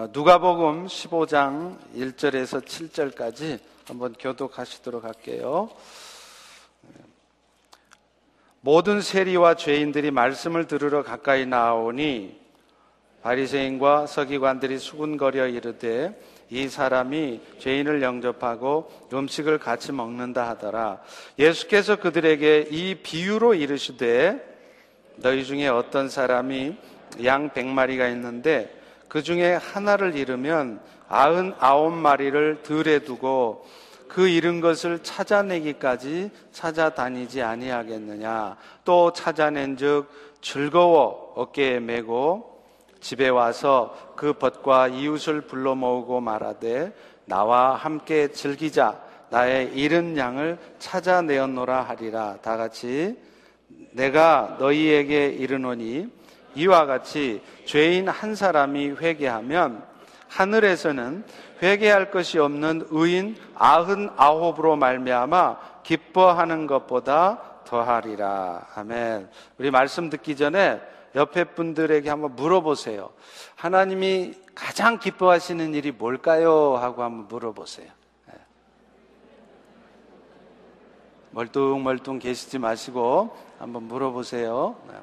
누가복음 15장 1절에서 7절까지 한번 교독하시도록 할게요. 모든 세리와 죄인들이 말씀을 들으러 가까이 나오니 바리새인과 서기관들이 수군거려 이르되 이 사람이 죄인을 영접하고 음식을 같이 먹는다 하더라. 예수께서 그들에게 이 비유로 이르시되 너희 중에 어떤 사람이 양 백마리가 있는데 그 중에 하나를 잃으면 아흔 아홉 마리를 들에 두고 그 잃은 것을 찾아내기까지 찾아다니지 아니하겠느냐. 또 찾아낸 즉 즐거워 어깨에 메고 집에 와서 그 벗과 이웃을 불러 모으고 말하되 나와 함께 즐기자. 나의 잃은 양을 찾아내었노라 하리라. 다 같이 내가 너희에게 이르노니 이와 같이 죄인 한 사람이 회개하면 하늘에서는 회개할 것이 없는 의인 아흔 아홉으로 말미암아 기뻐하는 것보다 더하리라. 아멘. 우리 말씀 듣기 전에 옆에 분들에게 한번 물어보세요. 하나님이 가장 기뻐하시는 일이 뭘까요? 하고 한번 물어보세요. 네. 멀뚱멀뚱 계시지 마시고 한번 물어보세요. 네. 어,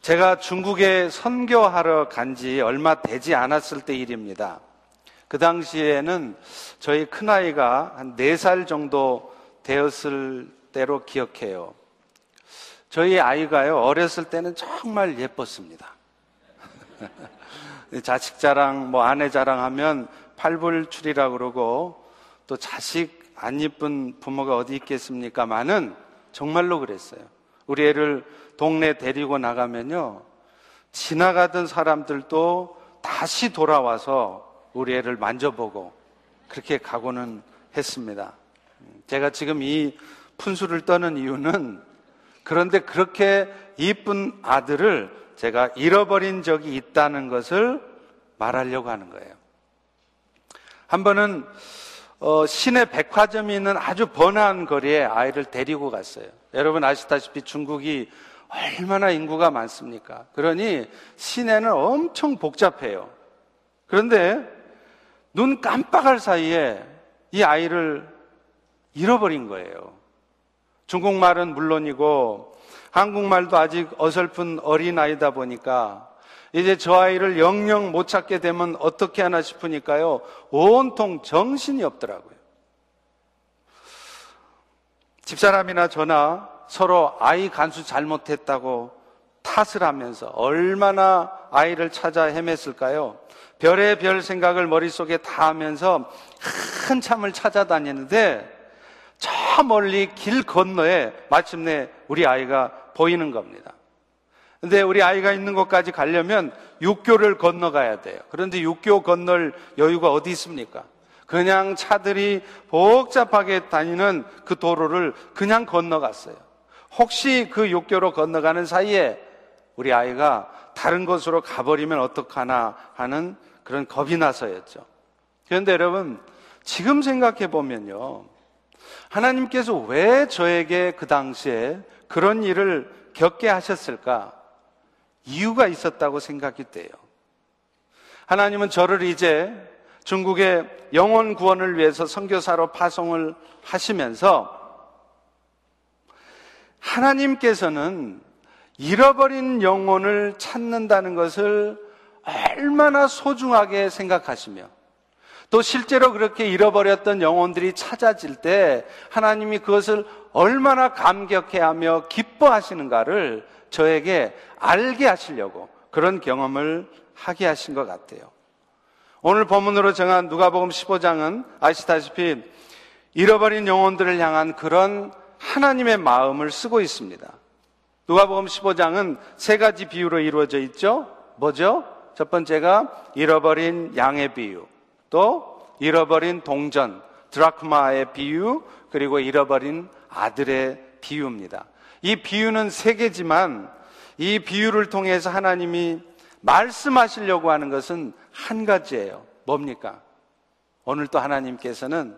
제가 중국에 선교하러 간 지 얼마 되지 않았을 때 일입니다. 그 당시에는 저희 큰아이가 한 4살 정도 되었을 때로 기억해요. 저희 아이가요, 어렸을 때는 정말 예뻤습니다. 자식 자랑, 뭐 아내 자랑 하면 팔불출이라고 그러고 또 자식 안 이쁜 부모가 어디 있겠습니까? 많은 정말로 그랬어요. 우리 애를 동네 데리고 나가면요. 지나가던 사람들도 다시 돌아와서 우리 애를 만져보고 그렇게 가고는 했습니다. 제가 지금 이 푼수를 떠는 이유는 그런데 그렇게 이쁜 아들을 제가 잃어버린 적이 있다는 것을 말하려고 하는 거예요. 한 번은 어, 시내 백화점이 있는 아주 번화한 거리에 아이를 데리고 갔어요. 여러분 아시다시피 중국이 얼마나 인구가 많습니까? 그러니 시내는 엄청 복잡해요. 그런데 눈 깜빡할 사이에 이 아이를 잃어버린 거예요. 중국말은 물론이고 한국말도 아직 어설픈 어린아이다 보니까 이제 저 아이를 영영 못 찾게 되면 어떻게 하나 싶으니까요. 온통 정신이 없더라고요. 집사람이나 저나 서로 아이 간수 잘못했다고 탓을 하면서 얼마나 아이를 찾아 헤맸을까요? 별의 별 생각을 머릿속에 다 하면서 한참을 찾아다니는데 저 멀리 길 건너에 마침내 우리 아이가 보이는 겁니다. 근데 우리 아이가 있는 곳까지 가려면 육교를 건너가야 돼요. 그런데 육교 건널 여유가 어디 있습니까? 그냥 차들이 복잡하게 다니는 그 도로를 그냥 건너갔어요. 혹시 그 육교로 건너가는 사이에 우리 아이가 다른 곳으로 가버리면 어떡하나 하는 그런 겁이 나서였죠. 그런데 여러분, 지금 생각해 보면요. 하나님께서 왜 저에게 그 당시에 그런 일을 겪게 하셨을까? 이유가 있었다고 생각이 돼요. 하나님은 저를 이제 중국의 영혼 구원을 위해서 선교사로 파송을 하시면서 하나님께서는 잃어버린 영혼을 찾는다는 것을 얼마나 소중하게 생각하시며 또 실제로 그렇게 잃어버렸던 영혼들이 찾아질 때 하나님이 그것을 얼마나 감격해 하며 기뻐하시는가를 저에게 알게 하시려고 그런 경험을 하게 하신 것 같아요. 오늘 본문으로 정한 누가복음 15장은 아시다시피 잃어버린 영혼들을 향한 그런 하나님의 마음을 쓰고 있습니다. 누가복음 15장은 세 가지 비유로 이루어져 있죠. 뭐죠? 첫 번째가 잃어버린 양의 비유, 또 잃어버린 동전, 드라크마의 비유, 그리고 잃어버린 아들의 비유입니다. 이 비유는 세 개지만 이 비유를 통해서 하나님이 말씀하시려고 하는 것은 한 가지예요. 뭡니까? 오늘 또 하나님께서는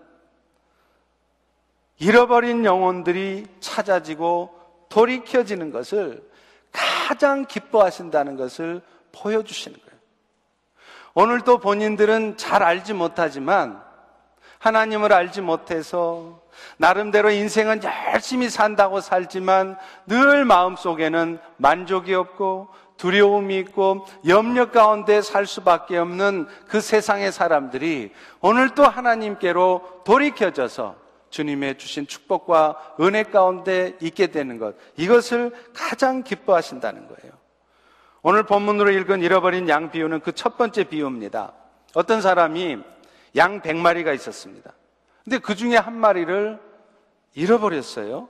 잃어버린 영혼들이 찾아지고 돌이켜지는 것을 가장 기뻐하신다는 것을 보여주시는 거예요. 오늘도 본인들은 잘 알지 못하지만 하나님을 알지 못해서 나름대로 인생은 열심히 산다고 살지만 늘 마음속에는 만족이 없고 두려움이 있고 염려 가운데 살 수밖에 없는 그 세상의 사람들이 오늘 또 하나님께로 돌이켜져서 주님의 주신 축복과 은혜 가운데 있게 되는 것 이것을 가장 기뻐하신다는 거예요. 오늘 본문으로 읽은 잃어버린 양 비유는 그 첫 번째 비유입니다. 어떤 사람이 양 100마리가 있었습니다. 근데 그 중에 한 마리를 잃어버렸어요.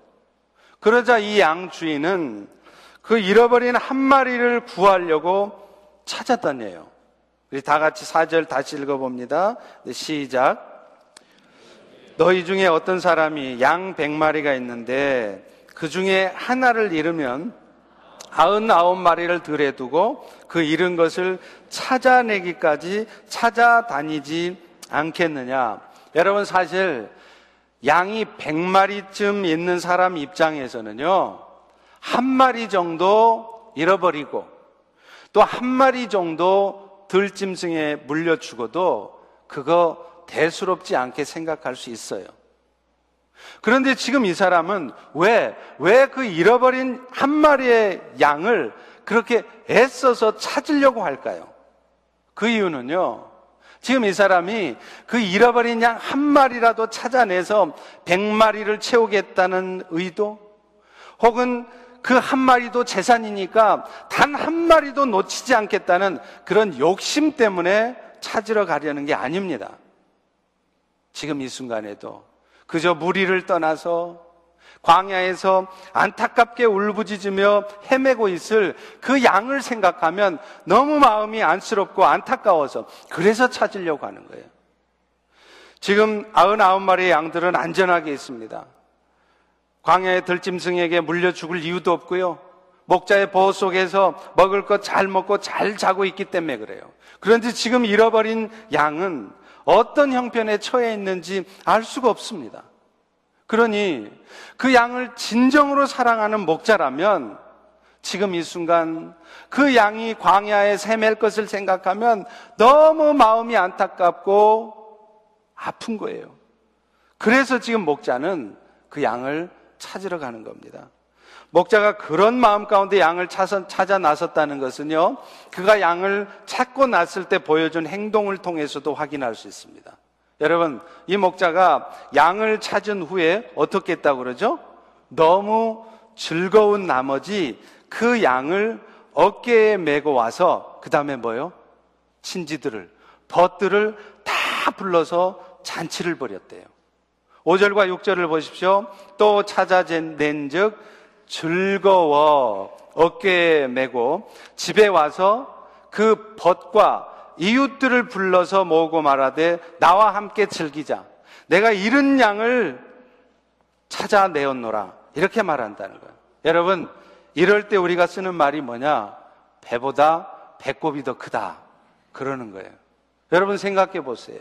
그러자 이 양 주인은 그 잃어버린 한 마리를 구하려고 찾아다녀요. 우리 다 같이 사절 다시 읽어봅니다. 네, 시작. 너희 중에 어떤 사람이 양 100마리가 있는데 그 중에 하나를 잃으면 아흔아홉 마리를 들에 두고 그 잃은 것을 찾아내기까지 찾아다니지 않겠느냐. 여러분 사실 양이 100마리쯤 있는 사람 입장에서는요. 한 마리 정도 잃어버리고 또 한 마리 정도 들짐승에 물려 죽어도 그거 대수롭지 않게 생각할 수 있어요. 그런데 지금 이 사람은 왜, 왜 그 잃어버린 한 마리의 양을 그렇게 애써서 찾으려고 할까요? 그 이유는요, 지금 이 사람이 그 잃어버린 양 한 마리라도 찾아내서 백 마리를 채우겠다는 의도? 혹은 그 한 마리도 재산이니까 단 한 마리도 놓치지 않겠다는 그런 욕심 때문에 찾으러 가려는 게 아닙니다. 지금 이 순간에도 그저 무리를 떠나서 광야에서 안타깝게 울부짖으며 헤매고 있을 그 양을 생각하면 너무 마음이 안쓰럽고 안타까워서 그래서 찾으려고 하는 거예요. 지금 99마리의 양들은 안전하게 있습니다. 광야의 들짐승에게 물려 죽을 이유도 없고요. 목자의 보호 속에서 먹을 것 잘 먹고 잘 자고 있기 때문에 그래요. 그런데 지금 잃어버린 양은 어떤 형편에 처해 있는지 알 수가 없습니다. 그러니 그 양을 진정으로 사랑하는 목자라면 지금 이 순간 그 양이 광야에 새맬 것을 생각하면 너무 마음이 안타깝고 아픈 거예요. 그래서 지금 목자는 그 양을 찾으러 가는 겁니다. 목자가 그런 마음 가운데 양을 찾아 나섰다는 것은요, 그가 양을 찾고 났을 때 보여준 행동을 통해서도 확인할 수 있습니다. 여러분, 이 목자가 양을 찾은 후에 어떻게 했다고 그러죠? 너무 즐거운 나머지 그 양을 어깨에 메고 와서 그 다음에 뭐요? 친지들을, 벗들을 다 불러서 잔치를 벌였대요. 5절과 6절을 보십시오. 또 찾아낸 즉 즐거워 어깨에 메고 집에 와서 그 벗과 이웃들을 불러서 모으고 말하되 나와 함께 즐기자. 내가 잃은 양을 찾아내었노라. 이렇게 말한다는 거예요. 여러분, 이럴 때 우리가 쓰는 말이 뭐냐? 배보다 배꼽이 더 크다. 그러는 거예요. 여러분 생각해 보세요.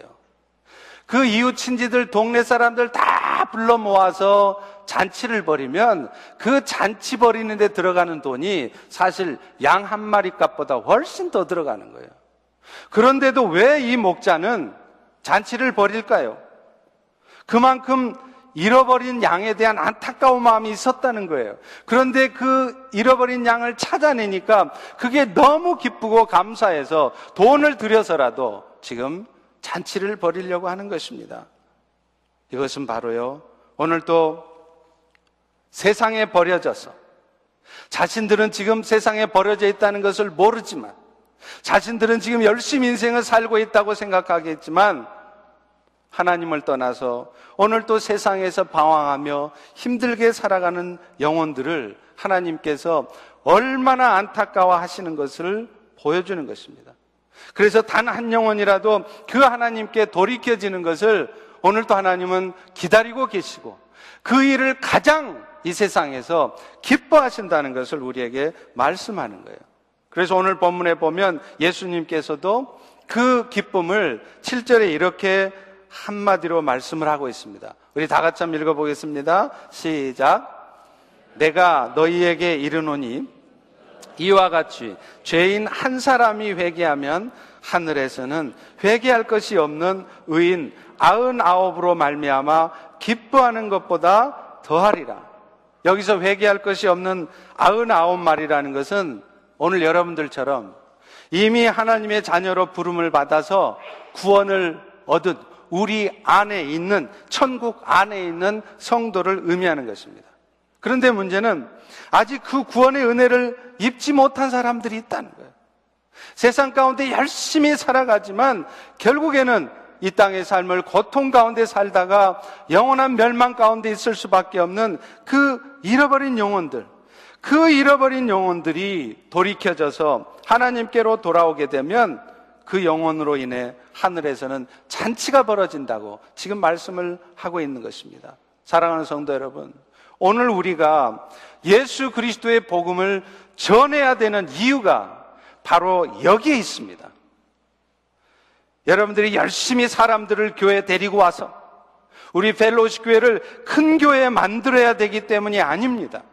그 이웃 친지들, 동네 사람들 다 불러 모아서 잔치를 벌이면 그 잔치 벌이는 데 들어가는 돈이 사실 양 한 마리 값보다 훨씬 더 들어가는 거예요. 그런데도 왜 이 목자는 잔치를 벌일까요? 그만큼 잃어버린 양에 대한 안타까운 마음이 있었다는 거예요. 그런데 그 잃어버린 양을 찾아내니까 그게 너무 기쁘고 감사해서 돈을 들여서라도 지금 잔치를 벌이려고 하는 것입니다. 이것은 바로요, 오늘 또 세상에 버려져서 자신들은 지금 세상에 버려져 있다는 것을 모르지만 자신들은 지금 열심히 인생을 살고 있다고 생각하겠지만 하나님을 떠나서 오늘 또 세상에서 방황하며 힘들게 살아가는 영혼들을 하나님께서 얼마나 안타까워 하시는 것을 보여주는 것입니다. 그래서 단 한 영혼이라도 그 하나님께 돌이켜지는 것을 오늘 또 하나님은 기다리고 계시고 그 일을 가장 이 세상에서 기뻐하신다는 것을 우리에게 말씀하는 거예요. 그래서 오늘 본문에 보면 예수님께서도 그 기쁨을 7절에 이렇게 한마디로 말씀을 하고 있습니다. 우리 다 같이 한번 읽어보겠습니다. 시작. 내가 너희에게 이르노니 이와 같이 죄인 한 사람이 회개하면 하늘에서는 회개할 것이 없는 의인 아흔아홉으로 말미암아 기뻐하는 것보다 더하리라. 여기서 회개할 것이 없는 아흔아홉 말이라는 것은 오늘 여러분들처럼 이미 하나님의 자녀로 부름을 받아서 구원을 얻은 우리 안에 있는 천국 안에 있는 성도를 의미하는 것입니다. 그런데 문제는 아직 그 구원의 은혜를 입지 못한 사람들이 있다는 거예요. 세상 가운데 열심히 살아가지만 결국에는 이 땅의 삶을 고통 가운데 살다가 영원한 멸망 가운데 있을 수밖에 없는 그 잃어버린 영혼들, 그 잃어버린 영혼들이 돌이켜져서 하나님께로 돌아오게 되면 그 영혼으로 인해 하늘에서는 잔치가 벌어진다고 지금 말씀을 하고 있는 것입니다. 사랑하는 성도 여러분, 오늘 우리가 예수 그리스도의 복음을 전해야 되는 이유가 바로 여기에 있습니다. 여러분들이 열심히 사람들을 교회에 데리고 와서 우리 펠로시 교회를 큰 교회에 만들어야 되기 때문이 아닙니다.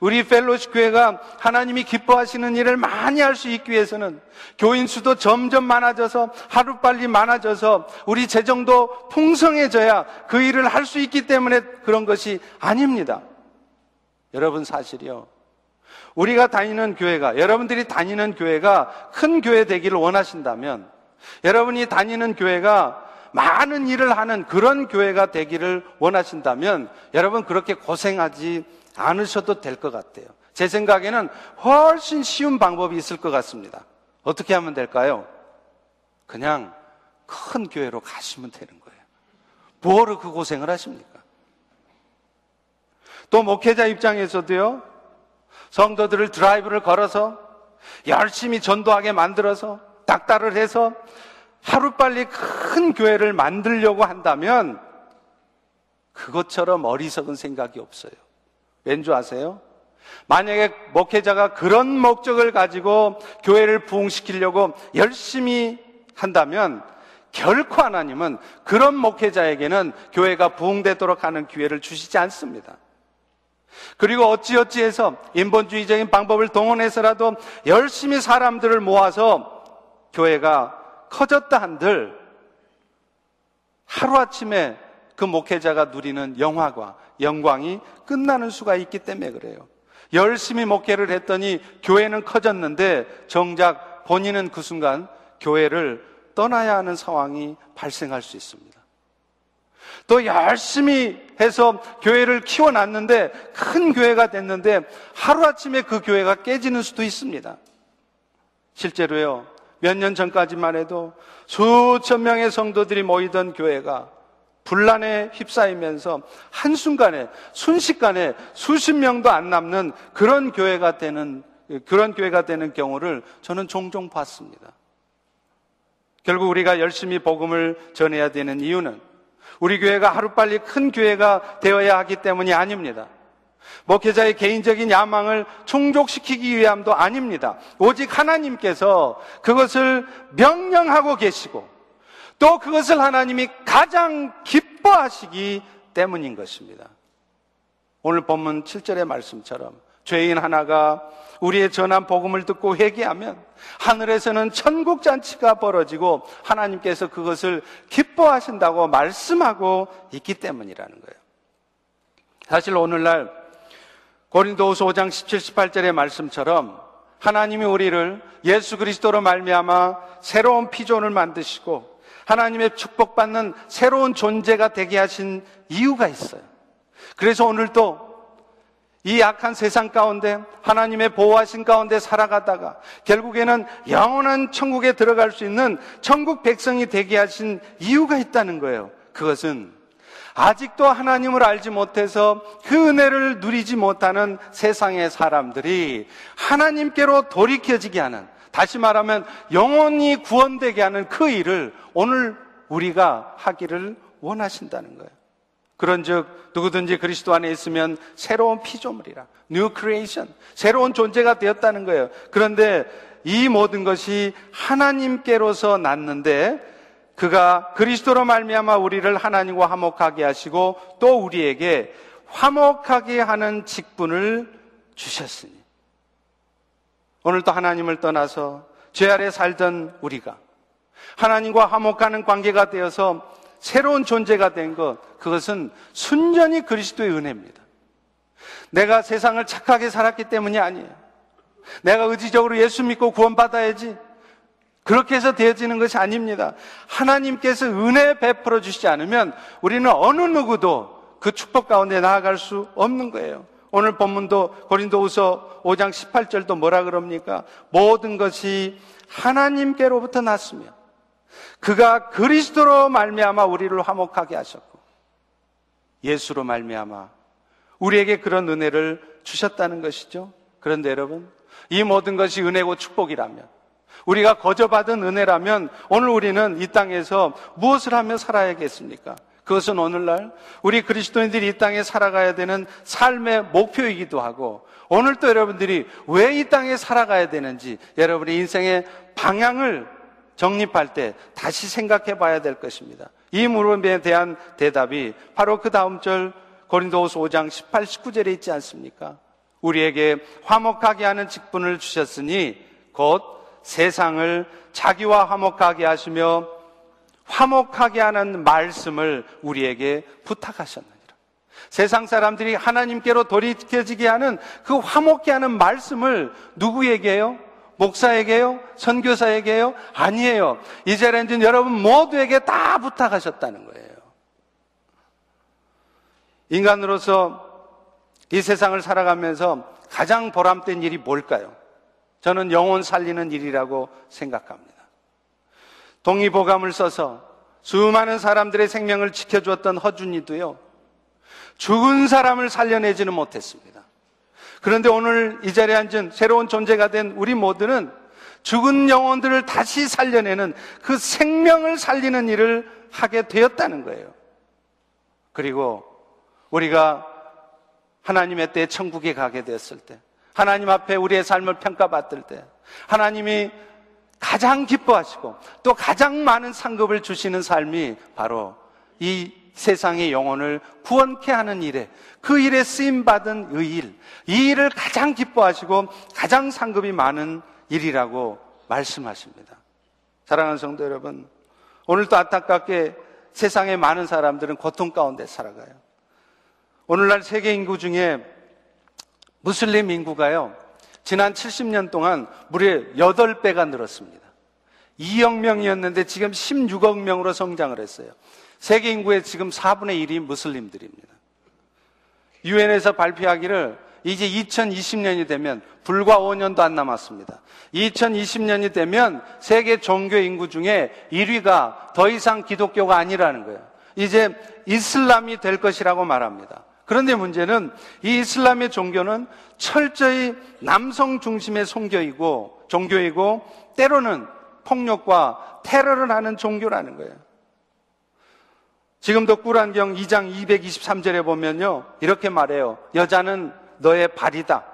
우리 펠로시 교회가 하나님이 기뻐하시는 일을 많이 할 수 있기 위해서는 교인 수도 점점 많아져서 하루빨리 많아져서 우리 재정도 풍성해져야 그 일을 할 수 있기 때문에 그런 것이 아닙니다. 여러분 사실이요. 우리가 다니는 교회가, 여러분들이 다니는 교회가 큰 교회 되기를 원하신다면 여러분이 다니는 교회가 많은 일을 하는 그런 교회가 되기를 원하신다면 여러분 그렇게 고생하지 않으셔도 될 것 같아요. 제 생각에는 훨씬 쉬운 방법이 있을 것 같습니다. 어떻게 하면 될까요? 그냥 큰 교회로 가시면 되는 거예요. 뭐로 그 고생을 하십니까? 또 목회자 입장에서도요, 성도들을 드라이브를 걸어서 열심히 전도하게 만들어서 닥달을 해서 하루빨리 큰 교회를 만들려고 한다면 그것처럼 어리석은 생각이 없어요. 왠줄 아세요? 만약에 목회자가 그런 목적을 가지고 교회를 부흥시키려고 열심히 한다면 결코 하나님은 그런 목회자에게는 교회가 부흥되도록 하는 기회를 주시지 않습니다. 그리고 어찌어찌해서 인본주의적인 방법을 동원해서라도 열심히 사람들을 모아서 교회가 커졌다 한들 하루아침에 그 목회자가 누리는 영화가 영광이 끝나는 수가 있기 때문에 그래요. 열심히 목회를 했더니 교회는 커졌는데 정작 본인은 그 순간 교회를 떠나야 하는 상황이 발생할 수 있습니다. 또 열심히 해서 교회를 키워놨는데 큰 교회가 됐는데 하루아침에 그 교회가 깨지는 수도 있습니다. 실제로요, 몇 년 전까지만 해도 수천 명의 성도들이 모이던 교회가 분란에 휩싸이면서 한순간에, 순식간에 수십 명도 안 남는 그런 교회가 되는, 그런 교회가 되는 경우를 저는 종종 봤습니다. 결국 우리가 열심히 복음을 전해야 되는 이유는 우리 교회가 하루빨리 큰 교회가 되어야 하기 때문이 아닙니다. 목회자의 개인적인 야망을 충족시키기 위함도 아닙니다. 오직 하나님께서 그것을 명령하고 계시고 또 그것을 하나님이 가장 기뻐하시기 때문인 것입니다. 오늘 본문 7절의 말씀처럼 죄인 하나가 우리의 전한 복음을 듣고 회개하면 하늘에서는 천국 잔치가 벌어지고 하나님께서 그것을 기뻐하신다고 말씀하고 있기 때문이라는 거예요. 사실 오늘날 고린도후서 5장 17, 18절의 말씀처럼 하나님이 우리를 예수 그리스도로 말미암아 새로운 피존을 만드시고 하나님의 축복받는 새로운 존재가 되게 하신 이유가 있어요. 그래서 오늘도 이 약한 세상 가운데 하나님의 보호하신 가운데 살아가다가 결국에는 영원한 천국에 들어갈 수 있는 천국 백성이 되게 하신 이유가 있다는 거예요. 그것은 아직도 하나님을 알지 못해서 그 은혜를 누리지 못하는 세상의 사람들이 하나님께로 돌이켜지게 하는 다시 말하면 영원히 구원되게 하는 그 일을 오늘 우리가 하기를 원하신다는 거예요. 그런즉 누구든지 그리스도 안에 있으면 새로운 피조물이라 new creation 새로운 존재가 되었다는 거예요. 그런데 이 모든 것이 하나님께로서 났는데 그가 그리스도로 말미암아 우리를 하나님과 화목하게 하시고 또 우리에게 화목하게 하는 직분을 주셨으니 오늘도 하나님을 떠나서 죄 아래 살던 우리가 하나님과 화목하는 관계가 되어서 새로운 존재가 된 것, 그것은 순전히 그리스도의 은혜입니다. 내가 세상을 착하게 살았기 때문이 아니에요. 내가 의지적으로 예수 믿고 구원받아야지. 그렇게 해서 되어지는 것이 아닙니다. 하나님께서 은혜 베풀어 주시지 않으면 우리는 어느 누구도 그 축복 가운데 나아갈 수 없는 거예요. 오늘 본문도 고린도후서 5장 18절도 뭐라 그럽니까? 모든 것이 하나님께로부터 났으며 그가 그리스도로 말미암아 우리를 화목하게 하셨고 예수로 말미암아 우리에게 그런 은혜를 주셨다는 것이죠. 그런데 여러분, 이 모든 것이 은혜고 축복이라면 우리가 거저받은 은혜라면 오늘 우리는 이 땅에서 무엇을 하며 살아야겠습니까? 그것은 오늘날 우리 그리스도인들이 이 땅에 살아가야 되는 삶의 목표이기도 하고 오늘 또 여러분들이 왜 이 땅에 살아가야 되는지 여러분의 인생의 방향을 정립할 때 다시 생각해 봐야 될 것입니다. 이 물음에 대한 대답이 바로 그 다음 절 고린도후서 5장 18, 19절에 있지 않습니까? 우리에게 화목하게 하는 직분을 주셨으니 곧 세상을 자기와 화목하게 하시며 화목하게 하는 말씀을 우리에게 부탁하셨느니라. 세상 사람들이 하나님께로 돌이켜지게 하는 그 화목게 하는 말씀을 누구에게요? 목사에게요? 선교사에게요? 아니에요. 이제는 여러분 모두에게 다 부탁하셨다는 거예요. 인간으로서 이 세상을 살아가면서 가장 보람된 일이 뭘까요? 저는 영혼 살리는 일이라고 생각합니다. 동의보감을 써서 수많은 사람들의 생명을 지켜주었던 허준이도요, 죽은 사람을 살려내지는 못했습니다. 그런데 오늘 이 자리에 앉은 새로운 존재가 된 우리 모두는 죽은 영혼들을 다시 살려내는 그 생명을 살리는 일을 하게 되었다는 거예요. 그리고 우리가 하나님의 때 천국에 가게 되었을 때, 하나님 앞에 우리의 삶을 평가받을 때, 하나님이 가장 기뻐하시고 또 가장 많은 상급을 주시는 삶이 바로 이 세상의 영혼을 구원케 하는 일에 그 일에 쓰임 받은 의 일, 이 일을 가장 기뻐하시고 가장 상급이 많은 일이라고 말씀하십니다. 사랑하는 성도 여러분, 오늘도 안타깝게 세상의 많은 사람들은 고통 가운데 살아가요. 오늘날 세계 인구 중에 무슬림 인구가요, 지난 70년 동안 무려 8배가 늘었습니다. 2억 명이었는데 지금 16억 명으로 성장을 했어요. 세계 인구의 지금 4분의 1이 무슬림들입니다. 유엔에서 발표하기를 이제 2020년이 되면 불과 5년도 안 남았습니다. 2020년이 되면 세계 종교 인구 중에 1위가 더 이상 기독교가 아니라는 거예요. 이제 이슬람이 될 것이라고 말합니다. 그런데 문제는 이 이슬람의 종교는 철저히 남성 중심의 종교이고, 종교이고, 때로는 폭력과 테러를 하는 종교라는 거예요. 지금도 꿀안경 2장 223절에 보면요. 이렇게 말해요. 여자는 너의 발이다.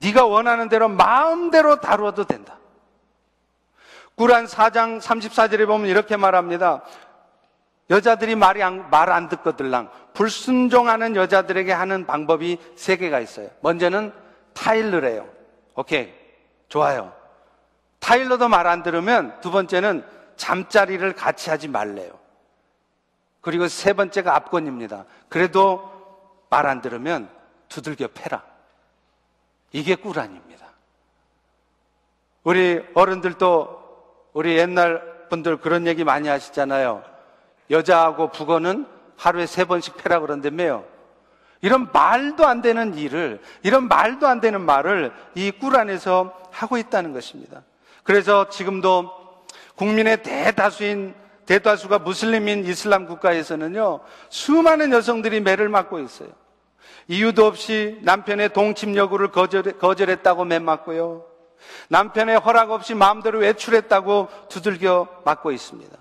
네가 원하는 대로 마음대로 다루어도 된다. 꿀안 4장 34절에 보면 이렇게 말합니다. 여자들이 말이 말 안 듣거들랑 불순종하는 여자들에게 하는 방법이 세 개가 있어요. 먼저는 타일러래요. 오케이. 좋아요. 타일러도 말 안 들으면 두 번째는 잠자리를 같이 하지 말래요. 그리고 세 번째가 압권입니다. 그래도 말 안 들으면 두들겨 패라. 이게 꿀안입니다. 우리 어른들도 우리 옛날 분들 그런 얘기 많이 하시잖아요. 여자하고 북어는 하루에 세 번씩 패라 그런다며요. 이런 말도 안 되는 일을, 이런 말도 안 되는 말을 이 꿀 안에서 하고 있다는 것입니다. 그래서 지금도 국민의 대다수인 대다수가 무슬림인 이슬람 국가에서는요, 수많은 여성들이 매를 맞고 있어요. 이유도 없이 남편의 동침 여구를 거절, 거절했다고 매 맞고요. 남편의 허락 없이 마음대로 외출했다고 두들겨 맞고 있습니다.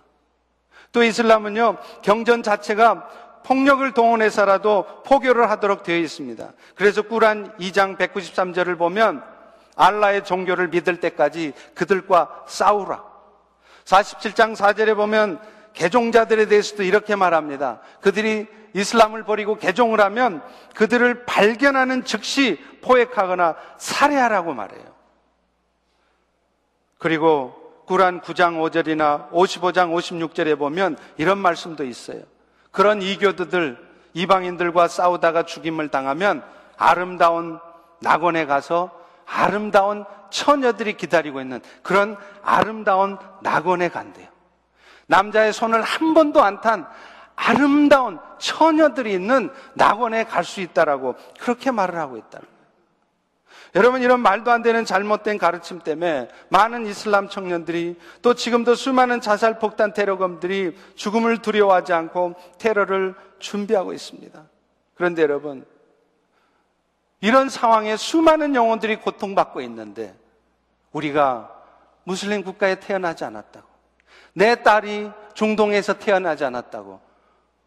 또 이슬람은요, 경전 자체가 폭력을 동원해서라도 포교를 하도록 되어 있습니다. 그래서 꾸란 2장 193절을 보면 알라의 종교를 믿을 때까지 그들과 싸우라. 47장 4절에 보면 개종자들에 대해서도 이렇게 말합니다. 그들이 이슬람을 버리고 개종을 하면 그들을 발견하는 즉시 포획하거나 살해하라고 말해요. 그리고 구란 9장 5절이나 55장 56절에 보면 이런 말씀도 있어요. 그런 이교도들, 이방인들과 싸우다가 죽임을 당하면 아름다운 낙원에 가서 아름다운 처녀들이 기다리고 있는 그런 아름다운 낙원에 간대요. 남자의 손을 한 번도 안 탄 아름다운 처녀들이 있는 낙원에 갈 수 있다라고 그렇게 말을 하고 있다는. 여러분 이런 말도 안 되는 잘못된 가르침 때문에 많은 이슬람 청년들이 또 지금도 수많은 자살 폭탄 테러범들이 죽음을 두려워하지 않고 테러를 준비하고 있습니다. 그런데 여러분 이런 상황에 수많은 영혼들이 고통받고 있는데 우리가 무슬림 국가에 태어나지 않았다고 내 딸이 중동에서 태어나지 않았다고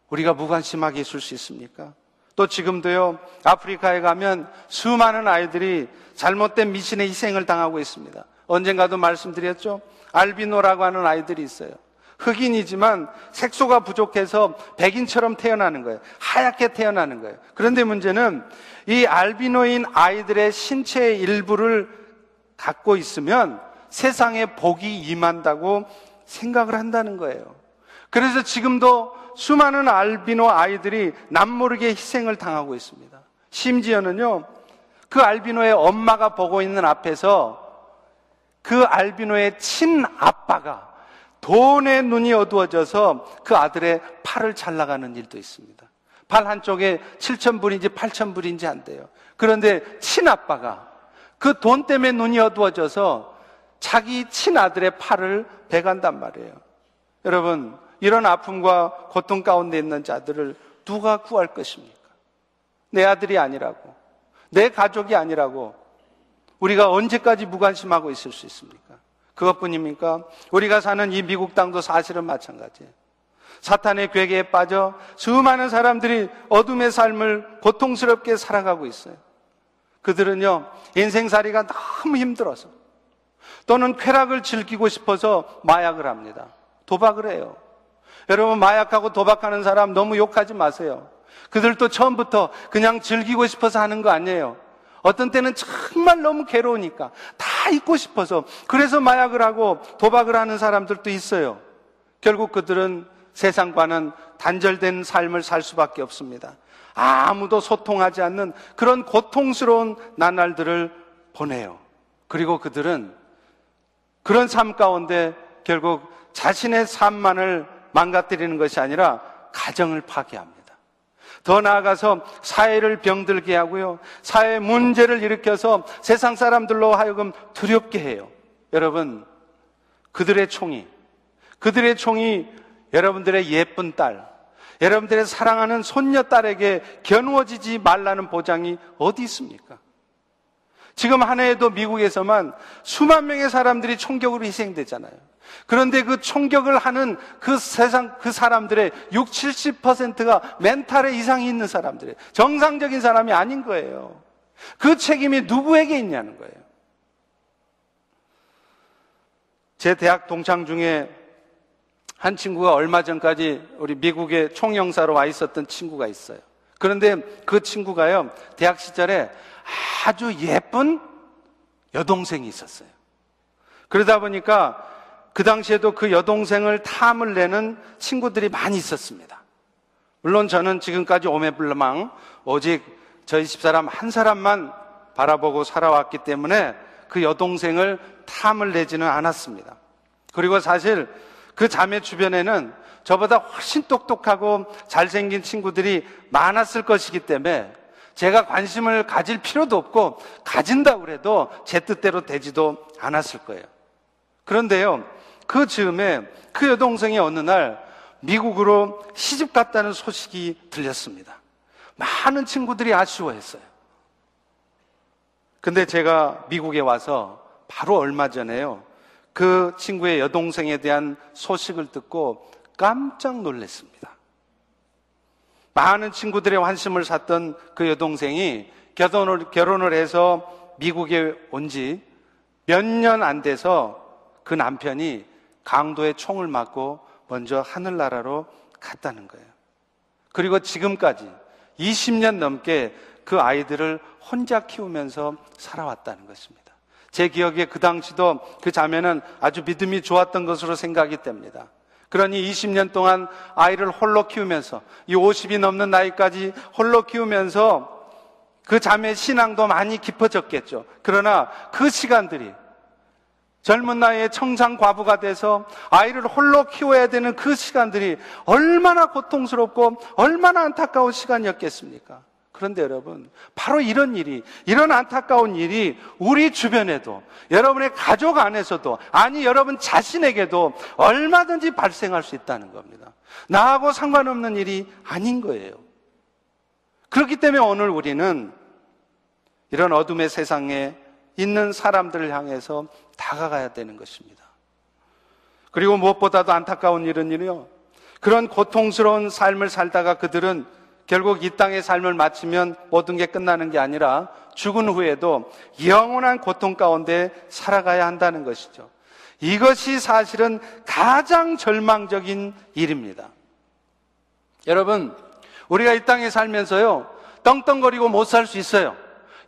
우리가 무관심하게 있을 수 있습니까? 또 지금도요, 아프리카에 가면 수많은 아이들이 잘못된 미신의 희생을 당하고 있습니다. 언젠가도 말씀드렸죠? 알비노라고 하는 아이들이 있어요. 흑인이지만 색소가 부족해서 백인처럼 태어나는 거예요. 하얗게 태어나는 거예요. 그런데 문제는 이 알비노인 아이들의 신체의 일부를 갖고 있으면 세상에 복이 임한다고 생각을 한다는 거예요. 그래서 지금도 수많은 알비노 아이들이 남모르게 희생을 당하고 있습니다. 심지어는요, 그 알비노의 엄마가 보고 있는 앞에서 그 알비노의 친아빠가 돈의 눈이 어두워져서 그 아들의 팔을 잘라가는 일도 있습니다. 팔 한쪽에 7천불인지 8천불인지 안 돼요. 그런데 친아빠가 그 돈 때문에 눈이 어두워져서 자기 친아들의 팔을 베간단 말이에요. 여러분, 이런 아픔과 고통 가운데 있는 자들을 누가 구할 것입니까? 내 아들이 아니라고, 내 가족이 아니라고 우리가 언제까지 무관심하고 있을 수 있습니까? 그것뿐입니까? 우리가 사는 이 미국 땅도 사실은 마찬가지예요. 사탄의 괴계에 빠져 수많은 사람들이 어둠의 삶을 고통스럽게 살아가고 있어요. 그들은요, 인생살이가 너무 힘들어서 또는 쾌락을 즐기고 싶어서 마약을 합니다. 도박을 해요. 여러분 마약하고 도박하는 사람 너무 욕하지 마세요. 그들도 처음부터 그냥 즐기고 싶어서 하는 거 아니에요. 어떤 때는 정말 너무 괴로우니까 다 잊고 싶어서 그래서 마약을 하고 도박을 하는 사람들도 있어요. 결국 그들은 세상과는 단절된 삶을 살 수밖에 없습니다. 아무도 소통하지 않는 그런 고통스러운 나날들을 보내요. 그리고 그들은 그런 삶 가운데 결국 자신의 삶만을 망가뜨리는 것이 아니라 가정을 파괴합니다. 더 나아가서 사회를 병들게 하고요. 사회 문제를 일으켜서 세상 사람들로 하여금 두렵게 해요. 여러분, 그들의 총이, 그들의 총이 여러분들의 예쁜 딸, 여러분들의 사랑하는 손녀딸에게 겨누어지지 말라는 보장이 어디 있습니까? 지금 한 해에도 미국에서만 수만 명의 사람들이 총격으로 희생되잖아요. 그런데 그 총격을 하는 그 세상, 그 사람들의 60, 70%가 멘탈에 이상이 있는 사람들이에요. 정상적인 사람이 아닌 거예요. 그 책임이 누구에게 있냐는 거예요. 제 대학 동창 중에 한 친구가 얼마 전까지 우리 미국의 총영사로 와 있었던 친구가 있어요. 그런데 그 친구가요, 대학 시절에 아주 예쁜 여동생이 있었어요. 그러다 보니까 그 당시에도 그 여동생을 탐을 내는 친구들이 많이 있었습니다. 물론 저는 지금까지 오매불망 오직 저희 집사람 한 사람만 바라보고 살아왔기 때문에 그 여동생을 탐을 내지는 않았습니다. 그리고 사실 그 자매 주변에는 저보다 훨씬 똑똑하고 잘생긴 친구들이 많았을 것이기 때문에 제가 관심을 가질 필요도 없고 가진다고 그래도 제 뜻대로 되지도 않았을 거예요. 그런데요, 그 즈음에 그 여동생이 어느 날 미국으로 시집 갔다는 소식이 들렸습니다. 많은 친구들이 아쉬워했어요. 근데 제가 미국에 와서 바로 얼마 전에요. 그 친구의 여동생에 대한 소식을 듣고 깜짝 놀랐습니다. 많은 친구들의 환심을 샀던 그 여동생이 결혼을, 결혼을 해서 미국에 온 지 몇 년 안 돼서 그 남편이 강도의 총을 맞고 먼저 하늘나라로 갔다는 거예요. 그리고 지금까지 20년 넘게 그 아이들을 혼자 키우면서 살아왔다는 것입니다. 제 기억에 그 당시도 그 자매는 아주 믿음이 좋았던 것으로 생각이 됩니다. 그러니 20년 동안 아이를 홀로 키우면서 이 50이 넘는 나이까지 홀로 키우면서 그 자매의 신앙도 많이 깊어졌겠죠. 그러나 그 시간들이 젊은 나이에 청장 과부가 돼서 아이를 홀로 키워야 되는 그 시간들이 얼마나 고통스럽고 얼마나 안타까운 시간이었겠습니까? 그런데 여러분, 바로 이런 일이, 이런 안타까운 일이 우리 주변에도, 여러분의 가족 안에서도, 아니, 여러분 자신에게도 얼마든지 발생할 수 있다는 겁니다. 나하고 상관없는 일이 아닌 거예요. 그렇기 때문에 오늘 우리는 이런 어둠의 세상에 있는 사람들을 향해서 다가가야 되는 것입니다. 그리고 무엇보다도 안타까운 일은 일이요. 그런 고통스러운 삶을 살다가 그들은 결국 이 땅의 삶을 마치면 모든 게 끝나는 게 아니라 죽은 후에도 영원한 고통 가운데 살아가야 한다는 것이죠. 이것이 사실은 가장 절망적인 일입니다. 여러분, 우리가 이 땅에 살면서요, 떵떵거리고 못 살 수 있어요.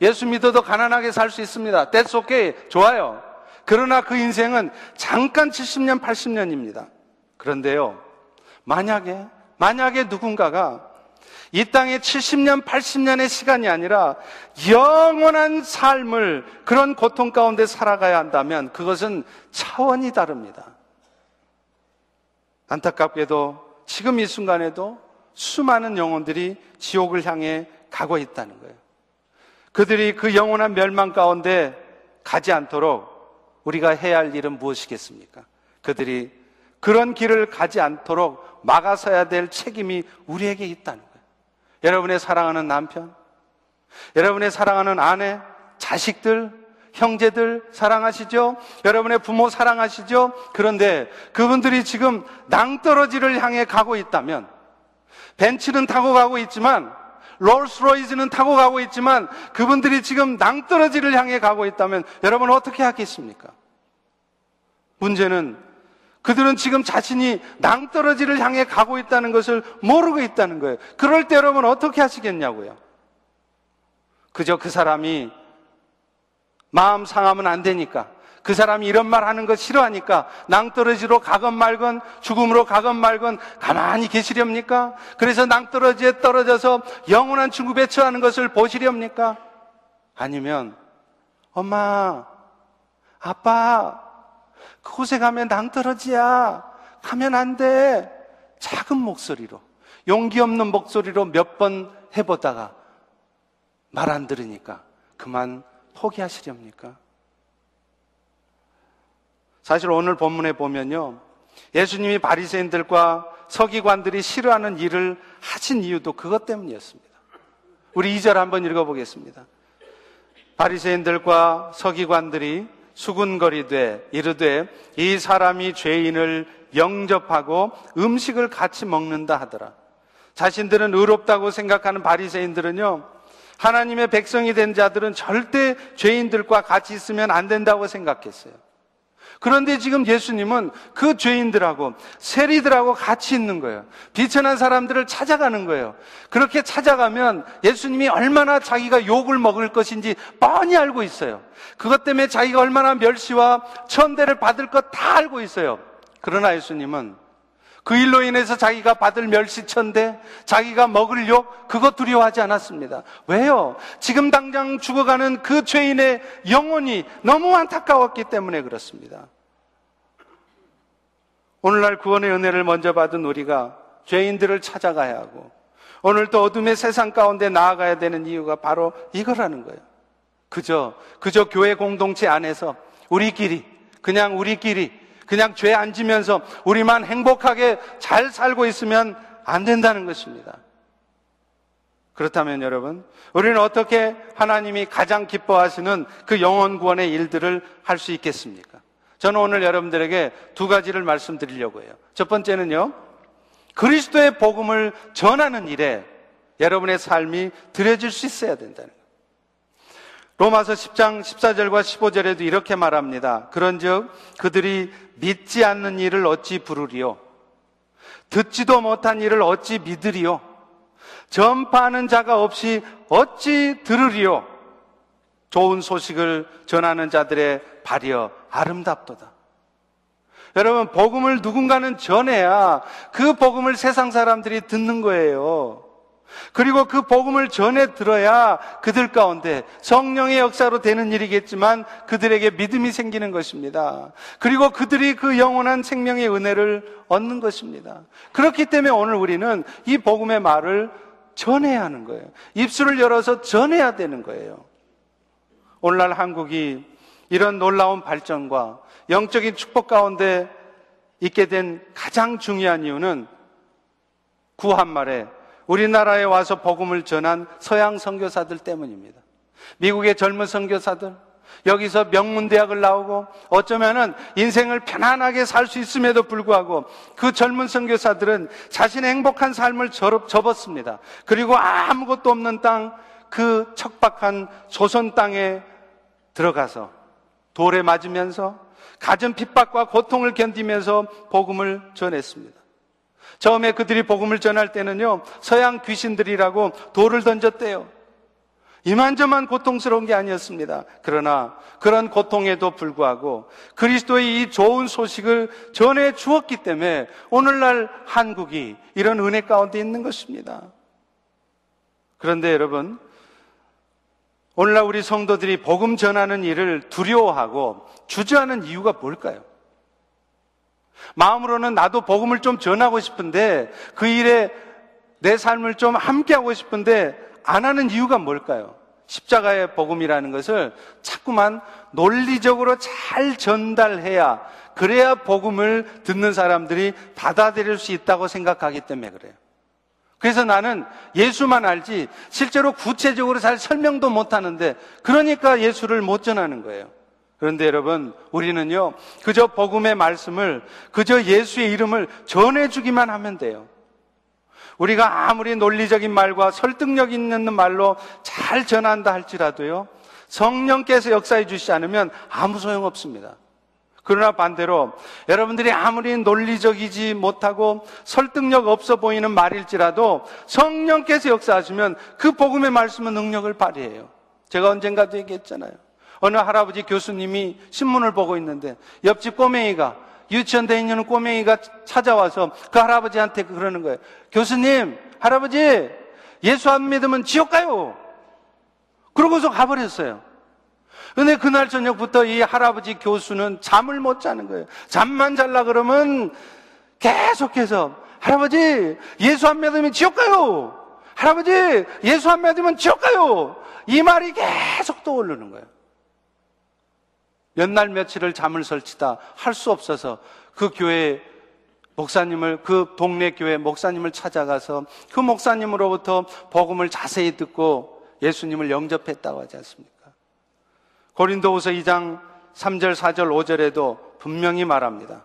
예수 믿어도 가난하게 살 수 있습니다. That's okay. 좋아요. 그러나 그 인생은 잠깐 70년, 80년입니다. 그런데요, 만약에, 만약에 누군가가 이 땅에 70년, 80년의 시간이 아니라 영원한 삶을 그런 고통 가운데 살아가야 한다면 그것은 차원이 다릅니다. 안타깝게도 지금 이 순간에도 수많은 영혼들이 지옥을 향해 가고 있다는 거예요. 그들이 그 영원한 멸망 가운데 가지 않도록 우리가 해야 할 일은 무엇이겠습니까? 그들이 그런 길을 가지 않도록 막아서야 될 책임이 우리에게 있다는 거예요. 여러분의 사랑하는 남편, 여러분의 사랑하는 아내, 자식들, 형제들 사랑하시죠? 여러분의 부모 사랑하시죠? 그런데 그분들이 지금 낭떠러지를 향해 가고 있다면 벤츠는 타고 가고 있지만 롤스로이즈는 타고 가고 있지만 그분들이 지금 낭떠러지를 향해 가고 있다면 여러분 어떻게 하겠습니까? 문제는 그들은 지금 자신이 낭떠러지를 향해 가고 있다는 것을 모르고 있다는 거예요. 그럴 때 여러분 어떻게 하시겠냐고요. 그저 그 사람이 마음 상하면 안 되니까 그 사람이 이런 말 하는 거 싫어하니까 낭떠러지로 가건 말건 죽음으로 가건 말건 가만히 계시렵니까? 그래서 낭떠러지에 떨어져서 영원한 중급에 처하는 것을 보시렵니까? 아니면 엄마, 아빠, 그곳에 가면 낭떠러지야. 가면 안 돼. 작은 목소리로, 용기 없는 목소리로 몇 번 해보다가 말 안 들으니까 그만 포기하시렵니까? 사실 오늘 본문에 보면요. 예수님이 바리새인들과 서기관들이 싫어하는 일을 하신 이유도 그것 때문이었습니다. 우리 2절 한번 읽어 보겠습니다. 바리새인들과 서기관들이 수군거리되 이르되 이 사람이 죄인을 영접하고 음식을 같이 먹는다 하더라. 자신들은 의롭다고 생각하는 바리새인들은요. 하나님의 백성이 된 자들은 절대 죄인들과 같이 있으면 안 된다고 생각했어요. 그런데 지금 예수님은 그 죄인들하고 세리들하고 같이 있는 거예요. 비천한 사람들을 찾아가는 거예요. 그렇게 찾아가면 예수님이 얼마나 자기가 욕을 먹을 것인지 뻔히 알고 있어요. 그것 때문에 자기가 얼마나 멸시와 천대를 받을 것 다 알고 있어요. 그러나 예수님은 그 일로 인해서 자기가 받을 멸시천대, 자기가 먹을 욕, 그거 두려워하지 않았습니다. 왜요? 지금 당장 죽어가는 그 죄인의 영혼이 너무 안타까웠기 때문에 그렇습니다. 오늘날 구원의 은혜를 먼저 받은 우리가 죄인들을 찾아가야 하고, 오늘 또 어둠의 세상 가운데 나아가야 되는 이유가 바로 이거라는 거예요. 그저, 그저 교회 공동체 안에서 우리끼리, 그냥 우리끼리, 그냥 죄 안 지면서 우리만 행복하게 잘 살고 있으면 안 된다는 것입니다. 그렇다면 여러분, 우리는 어떻게 하나님이 가장 기뻐하시는 그 영원 구원의 일들을 할 수 있겠습니까? 저는 오늘 여러분들에게 두 가지를 말씀드리려고 해요. 첫 번째는요, 그리스도의 복음을 전하는 일에 여러분의 삶이 들여질 수 있어야 된다는. 로마서 10장 14절과 15절에도 이렇게 말합니다. 그런즉 그들이 믿지 않는 일을 어찌 부르리요? 듣지도 못한 일을 어찌 믿으리요? 전파하는 자가 없이 어찌 들으리요? 좋은 소식을 전하는 자들의 발이여 아름답도다. 여러분, 복음을 누군가는 전해야 그 복음을 세상 사람들이 듣는 거예요. 그리고 그 복음을 전해 들어야 그들 가운데 성령의 역사로 되는 일이겠지만 그들에게 믿음이 생기는 것입니다. 그리고 그들이 그 영원한 생명의 은혜를 얻는 것입니다. 그렇기 때문에 오늘 우리는 이 복음의 말을 전해야 하는 거예요. 입술을 열어서 전해야 되는 거예요. 오늘날 한국이 이런 놀라운 발전과 영적인 축복 가운데 있게 된 가장 중요한 이유는 구한말에 우리나라에 와서 복음을 전한 서양 선교사들 때문입니다. 미국의 젊은 선교사들, 여기서 명문대학을 나오고 어쩌면은 인생을 편안하게 살 수 있음에도 불구하고 그 젊은 선교사들은 자신의 행복한 삶을 접었습니다. 그리고 아무것도 없는 땅, 그 척박한 조선 땅에 들어가서 돌에 맞으면서 가진 핍박과 고통을 견디면서 복음을 전했습니다. 처음에 그들이 복음을 전할 때는요, 서양 귀신들이라고 돌을 던졌대요. 이만저만 고통스러운 게 아니었습니다. 그러나 그런 고통에도 불구하고 그리스도의 이 좋은 소식을 전해 주었기 때문에 오늘날 한국이 이런 은혜 가운데 있는 것입니다. 그런데 여러분, 오늘날 우리 성도들이 복음 전하는 일을 두려워하고 주저하는 이유가 뭘까요? 마음으로는 나도 복음을 좀 전하고 싶은데 그 일에 내 삶을 좀 함께하고 싶은데 안 하는 이유가 뭘까요? 십자가의 복음이라는 것을 자꾸만 논리적으로 잘 전달해야 그래야 복음을 듣는 사람들이 받아들일 수 있다고 생각하기 때문에 그래요. 그래서 나는 예수만 알지 실제로 구체적으로 잘 설명도 못 하는데 그러니까 예수를 못 전하는 거예요. 그런데 여러분, 우리는요, 그저 복음의 말씀을, 그저 예수의 이름을 전해주기만 하면 돼요. 우리가 아무리 논리적인 말과 설득력 있는 말로 잘 전한다 할지라도요, 성령께서 역사해 주시지 않으면 아무 소용 없습니다. 그러나 반대로 여러분들이 아무리 논리적이지 못하고 설득력 없어 보이는 말일지라도 성령께서 역사하시면 그 복음의 말씀은 능력을 발휘해요. 제가 언젠가도 얘기했잖아요. 어느 할아버지 교수님이 신문을 보고 있는데 옆집 꼬맹이가 유치원 대 있는 꼬맹이가 찾아와서 그 할아버지한테 그러는 거예요. 교수님, 할아버지, 예수 안 믿으면 지옥 가요. 그러고서 가버렸어요. 근데 그날 저녁부터 이 할아버지 교수는 잠을 못 자는 거예요. 잠만 잘라 그러면 계속해서 할아버지, 예수 안 믿으면 지옥 가요. 할아버지, 예수 안 믿으면 지옥 가요. 이 말이 계속 떠오르는 거예요. 몇 날 며칠을 잠을 설치다 할 수 없어서 그 교회 목사님을 그 동네 교회 목사님을 찾아가서 그 목사님으로부터 복음을 자세히 듣고 예수님을 영접했다고 하지 않습니까? 고린도후서 2장 3절, 4절, 5절에도 분명히 말합니다.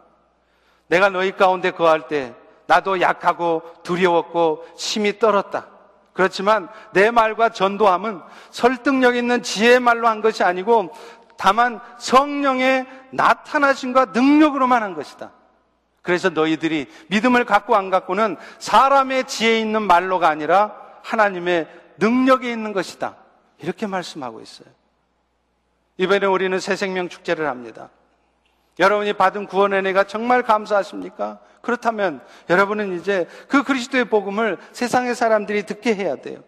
내가 너희 가운데 거할 때 나도 약하고 두려웠고 심히 떨었다. 그렇지만 내 말과 전도함은 설득력 있는 지혜의 말로 한 것이 아니고 다만 성령의 나타나심과 능력으로만 한 것이다. 그래서 너희들이 믿음을 갖고 안 갖고는 사람의 지혜 있는 말로가 아니라 하나님의 능력에 있는 것이다. 이렇게 말씀하고 있어요. 이번에 우리는 새 생명 축제를 합니다. 여러분이 받은 구원의 은혜가 정말 감사하십니까? 그렇다면 여러분은 이제 그 그리스도의 복음을 세상의 사람들이 듣게 해야 돼요.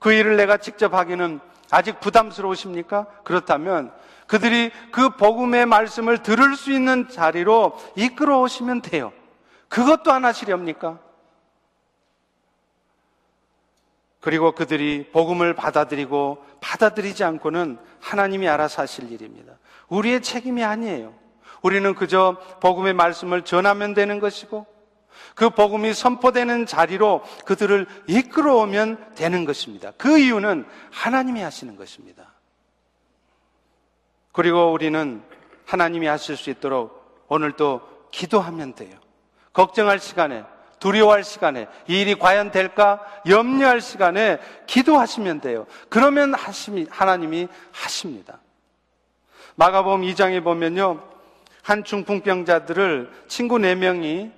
그 일을 내가 직접 하기는 아직 부담스러우십니까? 그렇다면 그들이 그 복음의 말씀을 들을 수 있는 자리로 이끌어 오시면 돼요. 그것도 안 하시렵니까? 그리고 그들이 복음을 받아들이고 받아들이지 않고는 하나님이 알아서 하실 일입니다. 우리의 책임이 아니에요. 우리는 그저 복음의 말씀을 전하면 되는 것이고 그 복음이 선포되는 자리로 그들을 이끌어오면 되는 것입니다. 그 이유는 하나님이 하시는 것입니다. 그리고 우리는 하나님이 하실 수 있도록 오늘도 기도하면 돼요. 걱정할 시간에, 두려워할 시간에, 이 일이 과연 될까 염려할 시간에 기도하시면 돼요. 그러면 하나님이 하십니다. 마가복음 2장에 보면요. 한 중풍병자들을 친구 4명이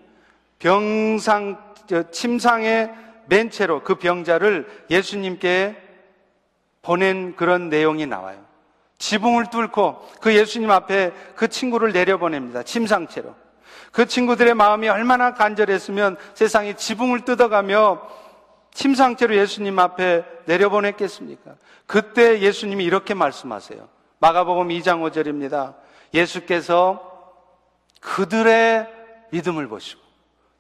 병상, 침상에 맨 채로 그 병자를 예수님께 보낸 그런 내용이 나와요. 지붕을 뚫고 그 예수님 앞에 그 친구를 내려보냅니다. 침상채로. 그 친구들의 마음이 얼마나 간절했으면 세상이 지붕을 뜯어가며 침상채로 예수님 앞에 내려보냈겠습니까? 그때 예수님이 이렇게 말씀하세요. 마가복음 2장 5절입니다. 예수께서 그들의 믿음을 보시고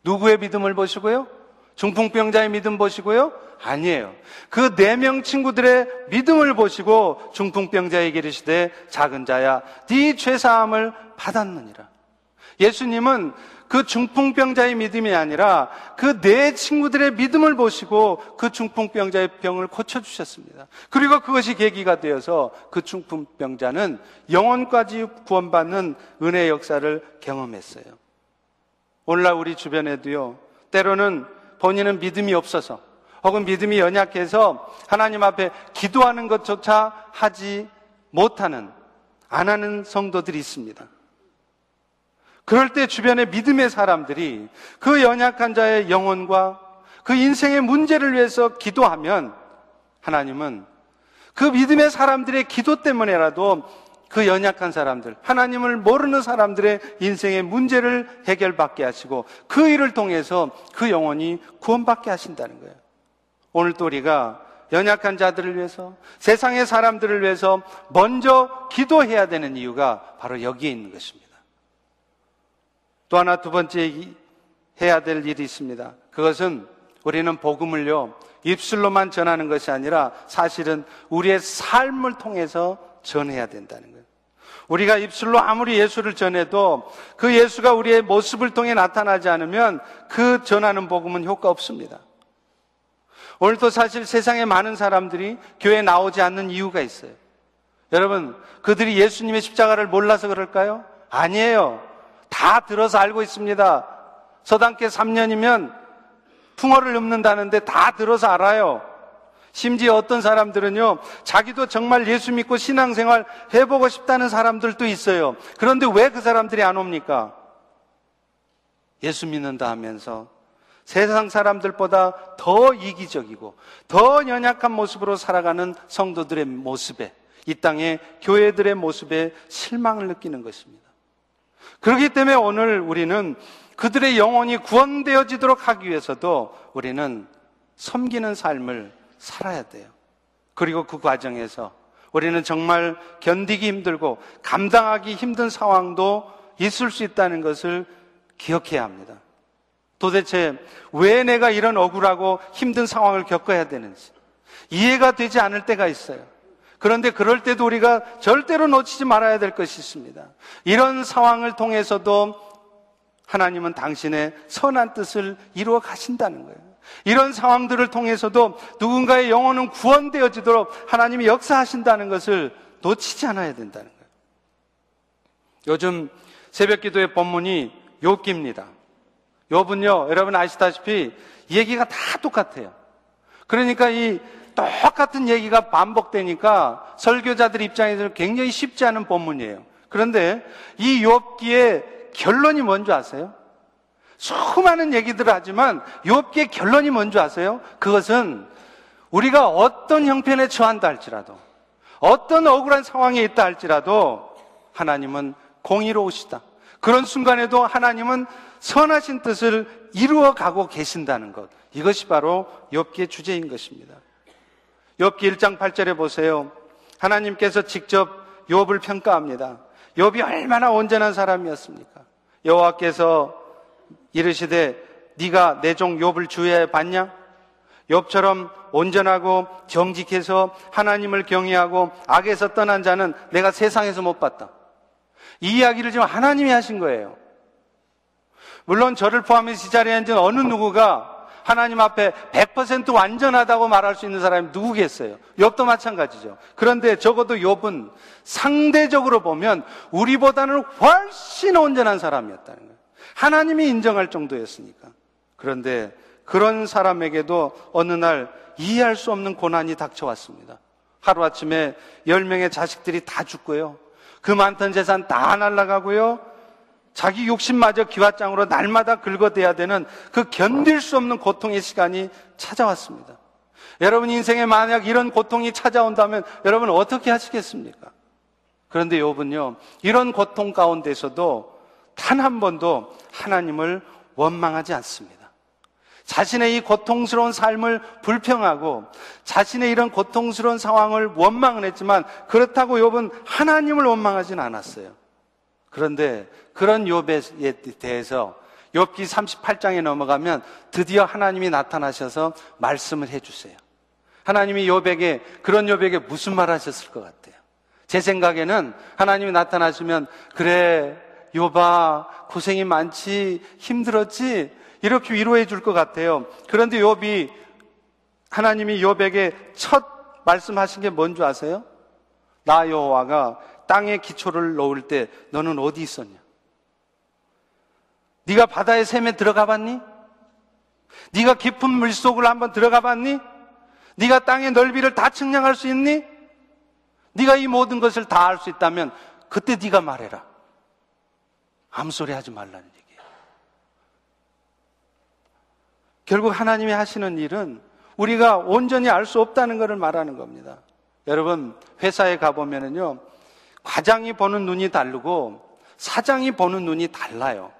누구의 믿음을 보시고요? 중풍병자의 믿음 보시고요? 아니에요. 그 네 명 친구들의 믿음을 보시고 중풍병자에게 이르시되 작은 자야 네 죄사함을 받았느니라. 예수님은 그 중풍병자의 믿음이 아니라 그 네 친구들의 믿음을 보시고 그 중풍병자의 병을 고쳐주셨습니다. 그리고 그것이 계기가 되어서 그 중풍병자는 영혼까지 구원받는 은혜의 역사를 경험했어요. 오늘날 우리 주변에도요, 때로는 본인은 믿음이 없어서 혹은 믿음이 연약해서 하나님 앞에 기도하는 것조차 하지 못하는, 안 하는 성도들이 있습니다. 그럴 때 주변의 믿음의 사람들이 그 연약한 자의 영혼과 그 인생의 문제를 위해서 기도하면 하나님은 그 믿음의 사람들의 기도 때문에라도 그 연약한 사람들, 하나님을 모르는 사람들의 인생의 문제를 해결받게 하시고 그 일을 통해서 그 영혼이 구원받게 하신다는 거예요. 오늘 또 우리가 연약한 자들을 위해서 세상의 사람들을 위해서 먼저 기도해야 되는 이유가 바로 여기에 있는 것입니다. 또 하나 두 번째 해야 될 일이 있습니다. 그것은 우리는 복음을요, 입술로만 전하는 것이 아니라 사실은 우리의 삶을 통해서 전해야 된다는 거예요. 우리가 입술로 아무리 예수를 전해도 그 예수가 우리의 모습을 통해 나타나지 않으면 그 전하는 복음은 효과 없습니다. 오늘도 사실 세상에 많은 사람들이 교회에 나오지 않는 이유가 있어요. 여러분, 그들이 예수님의 십자가를 몰라서 그럴까요? 아니에요. 다 들어서 알고 있습니다. 서당계 3년이면 풍어를 읊는다는데 다 들어서 알아요. 심지어 어떤 사람들은요, 자기도 정말 예수 믿고 신앙생활 해보고 싶다는 사람들도 있어요. 그런데 왜 그 사람들이 안 옵니까? 예수 믿는다 하면서 세상 사람들보다 더 이기적이고 더 연약한 모습으로 살아가는 성도들의 모습에 이 땅의 교회들의 모습에 실망을 느끼는 것입니다. 그렇기 때문에 오늘 우리는 그들의 영혼이 구원되어지도록 하기 위해서도 우리는 섬기는 삶을 살아야 돼요. 그리고 그 과정에서 우리는 정말 견디기 힘들고 감당하기 힘든 상황도 있을 수 있다는 것을 기억해야 합니다. 도대체 왜 내가 이런 억울하고 힘든 상황을 겪어야 되는지 이해가 되지 않을 때가 있어요. 그런데 그럴 때도 우리가 절대로 놓치지 말아야 될 것이 있습니다. 이런 상황을 통해서도 하나님은 당신의 선한 뜻을 이루어 가신다는 거예요. 이런 상황들을 통해서도 누군가의 영혼은 구원되어지도록 하나님이 역사하신다는 것을 놓치지 않아야 된다는 거예요. 요즘 새벽 기도의 본문이 욥기입니다. 욥은요, 여러분 아시다시피 얘기가 다 똑같아요. 그러니까 이 똑같은 얘기가 반복되니까 설교자들 입장에서 굉장히 쉽지 않은 본문이에요. 그런데 이 욥기의 결론이 뭔지 아세요? 수많은 얘기들을 하지만 욥기의 결론이 뭔지 아세요? 그것은 우리가 어떤 형편에 처한다 할지라도 어떤 억울한 상황에 있다 할지라도 하나님은 공의로우시다. 그런 순간에도 하나님은 선하신 뜻을 이루어 가고 계신다는 것. 이것이 바로 욥기의 주제인 것입니다. 욥기 1장 8절에 보세요. 하나님께서 직접 욥을 평가합니다. 욥이 얼마나 온전한 사람이었습니까? 여호와께서 이르시되 네가 내 종 욥을 주의해 봤냐? 욥처럼 온전하고 정직해서 하나님을 경외하고 악에서 떠난 자는 내가 세상에서 못 봤다. 이 이야기를 지금 하나님이 하신 거예요. 물론 저를 포함해서 이 자리에 앉은 어느 누구가 하나님 앞에 100% 완전하다고 말할 수 있는 사람이 누구겠어요? 욥도 마찬가지죠. 그런데 적어도 욥은 상대적으로 보면 우리보다는 훨씬 온전한 사람이었다는 거예요. 하나님이 인정할 정도였으니까. 그런데 그런 사람에게도 어느 날 이해할 수 없는 고난이 닥쳐왔습니다. 하루아침에 10명의 자식들이 다 죽고요. 그 많던 재산 다 날라가고요. 자기 욕심마저 기와장으로 날마다 긁어대야 되는 그 견딜 수 없는 고통의 시간이 찾아왔습니다. 여러분 인생에 만약 이런 고통이 찾아온다면 여러분 어떻게 하시겠습니까? 그런데 욥은요, 이런 고통 가운데서도 단 한 번도 하나님을 원망하지 않습니다. 자신의 이 고통스러운 삶을 불평하고 자신의 이런 고통스러운 상황을 원망을 했지만 그렇다고 욥은 하나님을 원망하진 않았어요. 그런데 그런 욥에 대해서 욥기 38장에 넘어가면 드디어 하나님이 나타나셔서 말씀을 해 주세요. 하나님이 욥에게 그런 욥에게 무슨 말 하셨을 것 같아요? 제 생각에는 하나님이 나타나시면 그래 욥아 고생이 많지 힘들었지 이렇게 위로해 줄 것 같아요. 그런데 욥이 하나님이 욥에게 첫 말씀하신 게뭔줄 아세요? 나 여호와가 땅에 기초를 놓을 때 너는 어디 있었냐? 네가 바다의 샘에 들어가 봤니? 네가 깊은 물속을 한번 들어가 봤니? 네가 땅의 넓이를 다 측량할 수 있니? 네가 이 모든 것을 다알수 있다면 그때 네가 말해라. 아무 소리 하지 말라는 얘기예요. 결국 하나님이 하시는 일은 우리가 온전히 알 수 없다는 것을 말하는 겁니다. 여러분, 회사에 가보면은요, 과장이 보는 눈이 다르고 사장이 보는 눈이 달라요.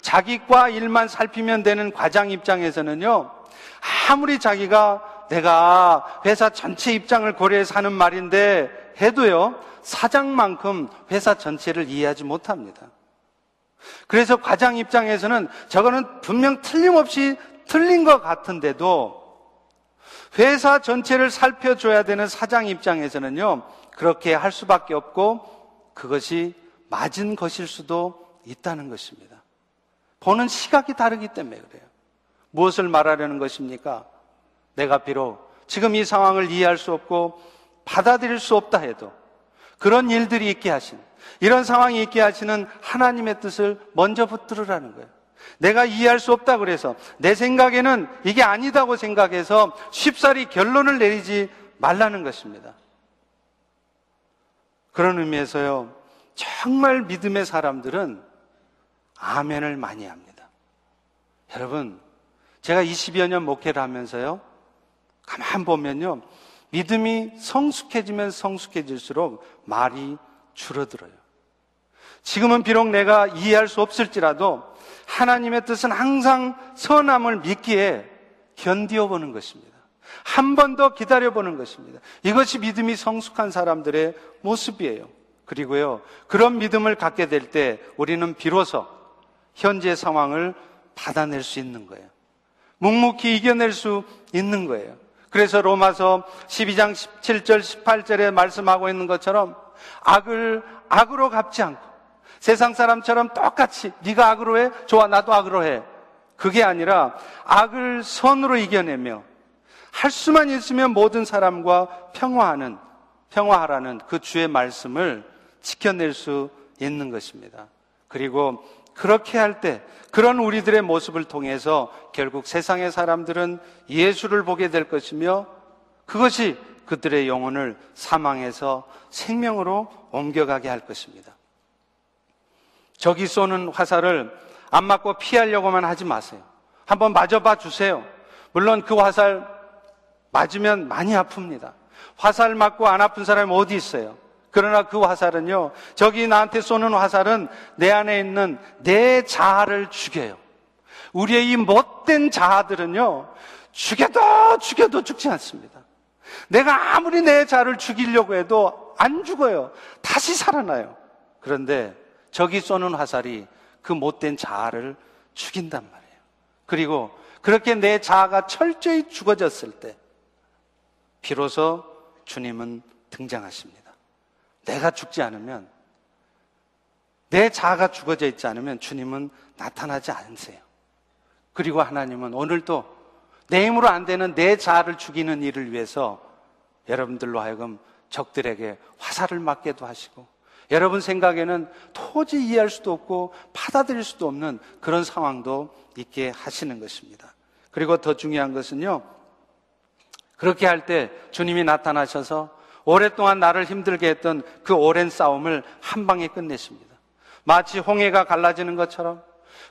자기과 일만 살피면 되는 과장 입장에서는요, 아무리 자기가 내가 회사 전체 입장을 고려해서 하는 말인데 해도요, 사장만큼 회사 전체를 이해하지 못합니다. 그래서 과장 입장에서는 저거는 분명 틀림없이 틀린 것 같은데도 회사 전체를 살펴줘야 되는 사장 입장에서는요, 그렇게 할 수밖에 없고 그것이 맞은 것일 수도 있다는 것입니다. 보는 시각이 다르기 때문에 그래요. 무엇을 말하려는 것입니까? 내가 비록 지금 이 상황을 이해할 수 없고 받아들일 수 없다 해도 그런 일들이 있게 하신 이런 상황이 있게 하시는 하나님의 뜻을 먼저 붙들으라는 거예요. 내가 이해할 수 없다 그래서 내 생각에는 이게 아니다고 생각해서 쉽사리 결론을 내리지 말라는 것입니다. 그런 의미에서요, 정말 믿음의 사람들은 아멘을 많이 합니다. 여러분, 제가 20여 년 목회를 하면서요, 가만 보면요. 믿음이 성숙해지면 성숙해질수록 말이 줄어들어요. 지금은 비록 내가 이해할 수 없을지라도 하나님의 뜻은 항상 선함을 믿기에 견디어 보는 것입니다. 한 번 더 기다려 보는 것입니다. 이것이 믿음이 성숙한 사람들의 모습이에요. 그리고요, 그런 믿음을 갖게 될 때 우리는 비로소 현재 상황을 받아낼 수 있는 거예요. 묵묵히 이겨낼 수 있는 거예요. 그래서 로마서 12장 17절 18절에 말씀하고 있는 것처럼 악을 악으로 갚지 않고 세상 사람처럼 똑같이 네가 악으로 해 좋아 나도 악으로 해 그게 아니라 악을 선으로 이겨내며 할 수만 있으면 모든 사람과 평화하는 평화하라는 그 주의 말씀을 지켜낼 수 있는 것입니다. 그리고 그렇게 할 때 그런 우리들의 모습을 통해서 결국 세상의 사람들은 예수를 보게 될 것이며 그것이 그들의 영혼을 사망에서 생명으로 옮겨가게 할 것입니다. 적이 쏘는 화살을 안 맞고 피하려고만 하지 마세요. 한번 맞아봐 주세요. 물론 그 화살 맞으면 많이 아픕니다. 화살 맞고 안 아픈 사람이 어디 있어요? 그러나 그 화살은요, 저기 나한테 쏘는 화살은 내 안에 있는 내 자아를 죽여요. 우리의 이 못된 자아들은요, 죽여도 죽여도 죽지 않습니다. 내가 아무리 내 자아를 죽이려고 해도 안 죽어요. 다시 살아나요. 그런데 저기 쏘는 화살이 그 못된 자아를 죽인단 말이에요. 그리고 그렇게 내 자아가 철저히 죽어졌을 때, 비로소 주님은 등장하십니다. 내가 죽지 않으면 내 자아가 죽어져 있지 않으면 주님은 나타나지 않으세요. 그리고 하나님은 오늘도 내 힘으로 안 되는 내 자아를 죽이는 일을 위해서 여러분들로 하여금 적들에게 화살을 맞게도 하시고 여러분 생각에는 도저히 이해할 수도 없고 받아들일 수도 없는 그런 상황도 있게 하시는 것입니다. 그리고 더 중요한 것은요. 그렇게 할 때 주님이 나타나셔서 오랫동안 나를 힘들게 했던 그 오랜 싸움을 한 방에 끝냈습니다. 마치 홍해가 갈라지는 것처럼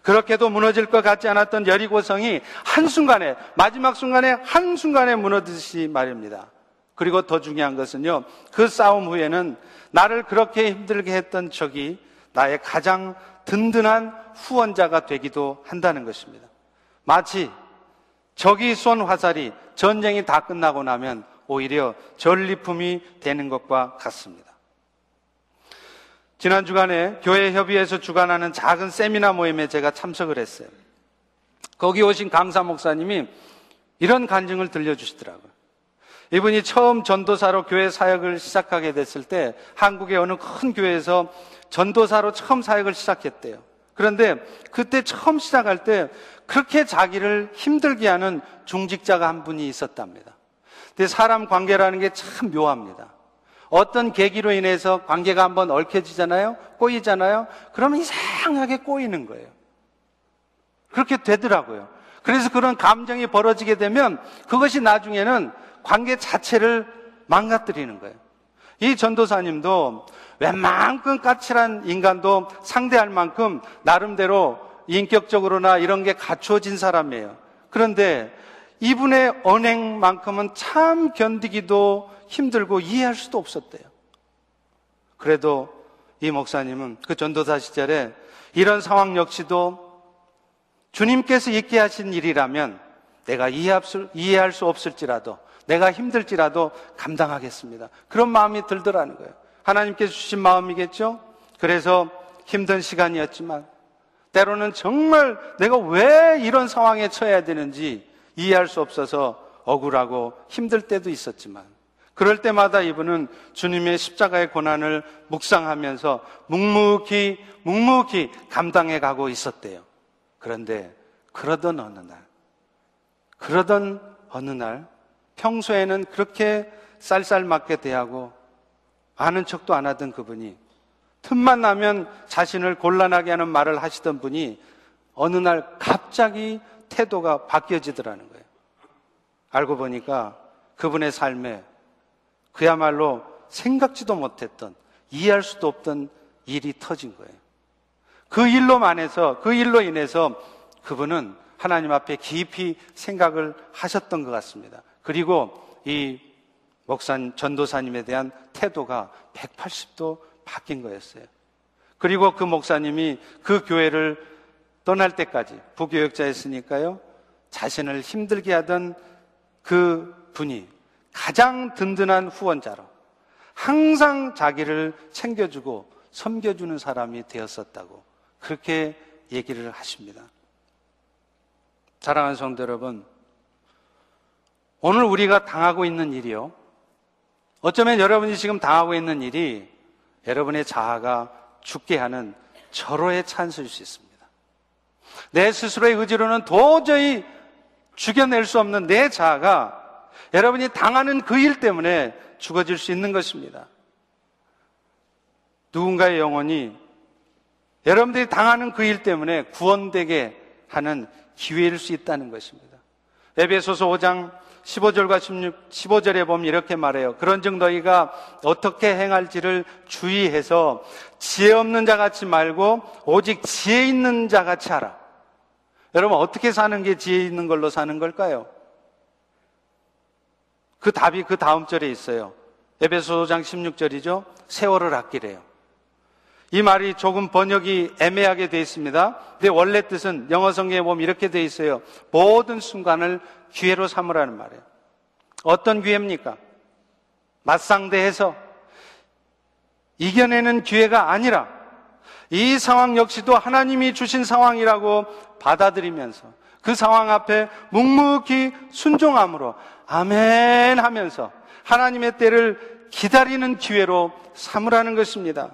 그렇게도 무너질 것 같지 않았던 여리고성이 한순간에, 마지막 순간에, 한순간에 무너지듯이 말입니다. 그리고 더 중요한 것은요, 그 싸움 후에는 나를 그렇게 힘들게 했던 적이 나의 가장 든든한 후원자가 되기도 한다는 것입니다. 마치 적이 쏜 화살이 전쟁이 다 끝나고 나면 오히려 전리품이 되는 것과 같습니다. 지난 주간에 교회 협의회에서 주관하는 작은 세미나 모임에 제가 참석을 했어요. 거기 오신 강사 목사님이 이런 간증을 들려주시더라고요. 이분이 처음 전도사로 교회 사역을 시작하게 됐을 때 한국의 어느 큰 교회에서 전도사로 처음 사역을 시작했대요. 그런데 그때 처음 시작할 때 그렇게 자기를 힘들게 하는 중직자가 한 분이 있었답니다. 근데 사람 관계라는 게 참 묘합니다. 어떤 계기로 인해서 관계가 한번 얽혀지잖아요? 꼬이잖아요? 그러면 이상하게 꼬이는 거예요. 그렇게 되더라고요. 그래서 그런 감정이 벌어지게 되면 그것이 나중에는 관계 자체를 망가뜨리는 거예요. 이 전도사님도 웬만큼 까칠한 인간도 상대할 만큼 나름대로 인격적으로나 이런 게 갖추어진 사람이에요. 그런데 이분의 언행만큼은 참 견디기도 힘들고 이해할 수도 없었대요. 그래도 이 목사님은 그 전도사 시절에 이런 상황 역시도 주님께서 있게 하신 일이라면 내가 이해할 수 없을지라도 내가 힘들지라도 감당하겠습니다. 그런 마음이 들더라는 거예요. 하나님께서 주신 마음이겠죠? 그래서 힘든 시간이었지만 때로는 정말 내가 왜 이런 상황에 처해야 되는지 이해할 수 없어서 억울하고 힘들 때도 있었지만 그럴 때마다 이분은 주님의 십자가의 고난을 묵상하면서 묵묵히 묵묵히 감당해 가고 있었대요. 그런데 그러던 어느 날 그러던 어느 날 평소에는 그렇게 쌀쌀맞게 대하고 아는 척도 안 하던 그분이 틈만 나면 자신을 곤란하게 하는 말을 하시던 분이 어느 날 갑자기 태도가 바뀌어지더라는 거예요. 알고 보니까 그분의 삶에 그야말로 생각지도 못했던 이해할 수도 없던 일이 터진 거예요. 그 일로 만 해서 그 일로 인해서 그분은 하나님 앞에 깊이 생각을 하셨던 것 같습니다. 그리고 이 목산 전도사님에 대한 태도가 180도 바뀐 거였어요. 그리고 그 목사님이 그 교회를 떠날 때까지 부교역자였으니까요. 자신을 힘들게 하던 그 분이 가장 든든한 후원자로 항상 자기를 챙겨주고 섬겨주는 사람이 되었었다고 그렇게 얘기를 하십니다. 사랑하는 성도 여러분, 오늘 우리가 당하고 있는 일이요. 어쩌면 여러분이 지금 당하고 있는 일이 여러분의 자아가 죽게 하는 절호의 찬스일 수 있습니다. 내 스스로의 의지로는 도저히 죽여낼 수 없는 내 자아가 여러분이 당하는 그 일 때문에 죽어질 수 있는 것입니다. 누군가의 영혼이 여러분들이 당하는 그 일 때문에 구원되게 하는 기회일 수 있다는 것입니다. 에베소서 5장 15절과 16, 15절에 보면 이렇게 말해요. 그런즉 너희가 어떻게 행할지를 주의해서 지혜 없는 자 같이 말고 오직 지혜 있는 자 같이 하라. 여러분 어떻게 사는 게 지혜 있는 걸로 사는 걸까요? 그 답이 그 다음 절에 있어요. 에베소 5장 16절이죠. 세월을 아끼래요. 이 말이 조금 번역이 애매하게 되어 있습니다. 근데 원래 뜻은 영어 성경에 보면 이렇게 되어 있어요. 모든 순간을 기회로 삼으라는 말이에요. 어떤 기회입니까? 맞상대해서 이겨내는 기회가 아니라 이 상황 역시도 하나님이 주신 상황이라고 받아들이면서 그 상황 앞에 묵묵히 순종함으로 아멘 하면서 하나님의 때를 기다리는 기회로 삼으라는 것입니다.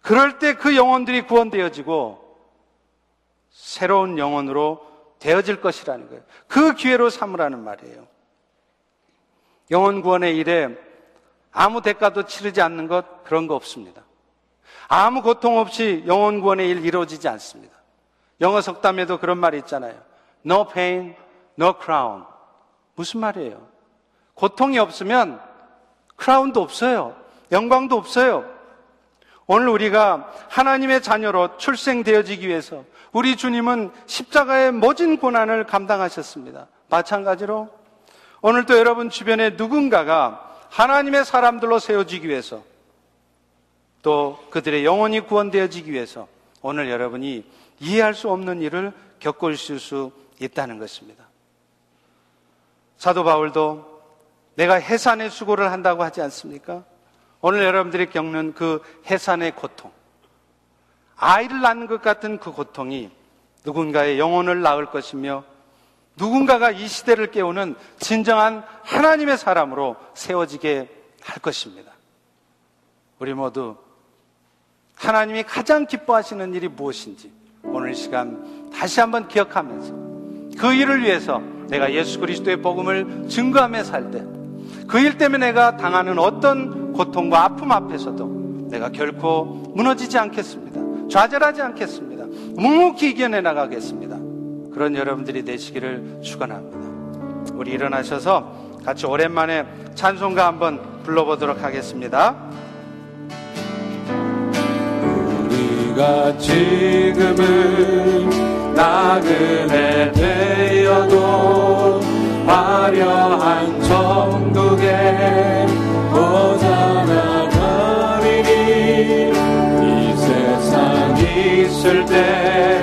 그럴 때 그 영혼들이 구원되어지고 새로운 영혼으로 되어질 것이라는 거예요. 그 기회로 삼으라는 말이에요. 영혼 구원의 일에 아무 대가도 치르지 않는 것 그런 거 없습니다. 아무 고통 없이 영혼 구원의 일 이루어지지 않습니다. 영어 석담에도 그런 말이 있잖아요. No pain, no crown. 무슨 말이에요? 고통이 없으면 크라운도 없어요. 영광도 없어요. 오늘 우리가 하나님의 자녀로 출생되어지기 위해서 우리 주님은 십자가의 모진 고난을 감당하셨습니다. 마찬가지로 오늘도 여러분 주변에 누군가가 하나님의 사람들로 세워지기 위해서 또 그들의 영혼이 구원되어지기 위해서 오늘 여러분이 이해할 수 없는 일을 있을 수 있다는 것입니다. 사도 바울도 내가 해산의 수고를 한다고 하지 않습니까? 오늘 여러분들이 겪는 그 해산의 고통, 아이를 낳는 것 같은 그 고통이 누군가의 영혼을 낳을 것이며 누군가가 이 시대를 깨우는 진정한 하나님의 사람으로 세워지게 할 것입니다. 우리 모두 하나님이 가장 기뻐하시는 일이 무엇인지 오늘 시간 다시 한번 기억하면서 그 일을 위해서 내가 예수 그리스도의 복음을 증거하며 살 때 그 일 때문에 내가 당하는 어떤 고통과 아픔 앞에서도 내가 결코 무너지지 않겠습니다. 좌절하지 않겠습니다. 묵묵히 이겨내 나가겠습니다. 그런 여러분들이 되시기를 축원합니다. 우리 일어나셔서 같이 오랜만에 찬송가 한번 불러보도록 하겠습니다. 우리가 지금은 나그네 되어도 화려한 천국에 오자나 가리니 이 세상 있을 때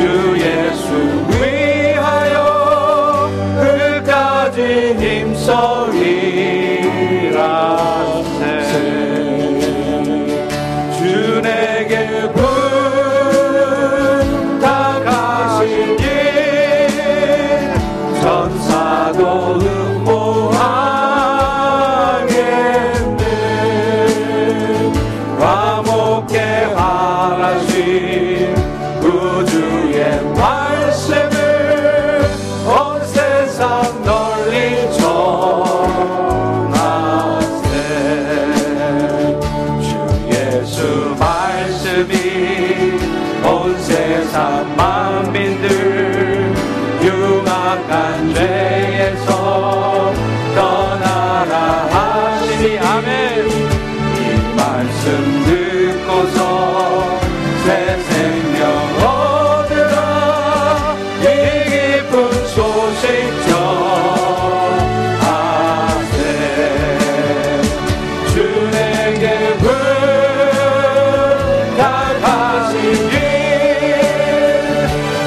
주 예수 위하여 끝까지 힘써이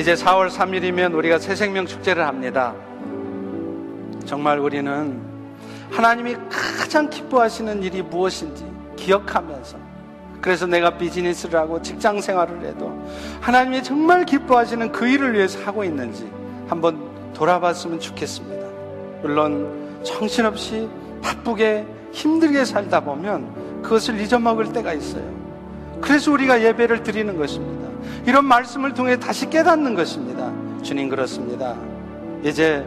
이제 4월 3일이면 우리가 새 생명 축제를 합니다. 정말 우리는 하나님이 가장 기뻐하시는 일이 무엇인지 기억하면서 그래서 내가 비즈니스를 하고 직장 생활을 해도 하나님이 정말 기뻐하시는 그 일을 위해서 하고 있는지 한번 돌아봤으면 좋겠습니다. 물론 정신없이 바쁘게 힘들게 살다 보면 그것을 잊어먹을 때가 있어요. 그래서 우리가 예배를 드리는 것입니다. 이런 말씀을 통해 다시 깨닫는 것입니다. 주님 그렇습니다. 이제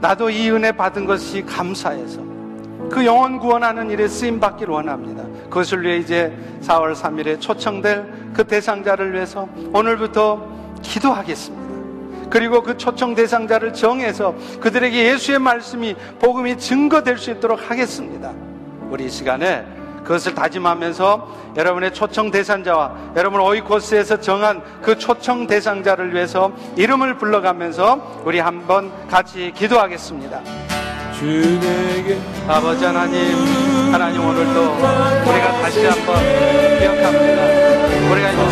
나도 이 은혜 받은 것이 감사해서 그 영혼 구원하는 일에 쓰임 받기를 원합니다. 그것을 위해 이제 4월 3일에 초청될 그 대상자를 위해서 오늘부터 기도하겠습니다. 그리고 그 초청 대상자를 정해서 그들에게 예수의 말씀이 복음이 증거될 수 있도록 하겠습니다. 우리 이 시간에 그것을 다짐하면서 여러분의 초청 대상자와 여러분 오이코스에서 정한 그 초청 대상자를 위해서 이름을 불러가면서 우리 한번 같이 기도하겠습니다. 주에게 아버지 하나님 하나님 오늘도 우리가 다시 한번 기억합니다. 우리가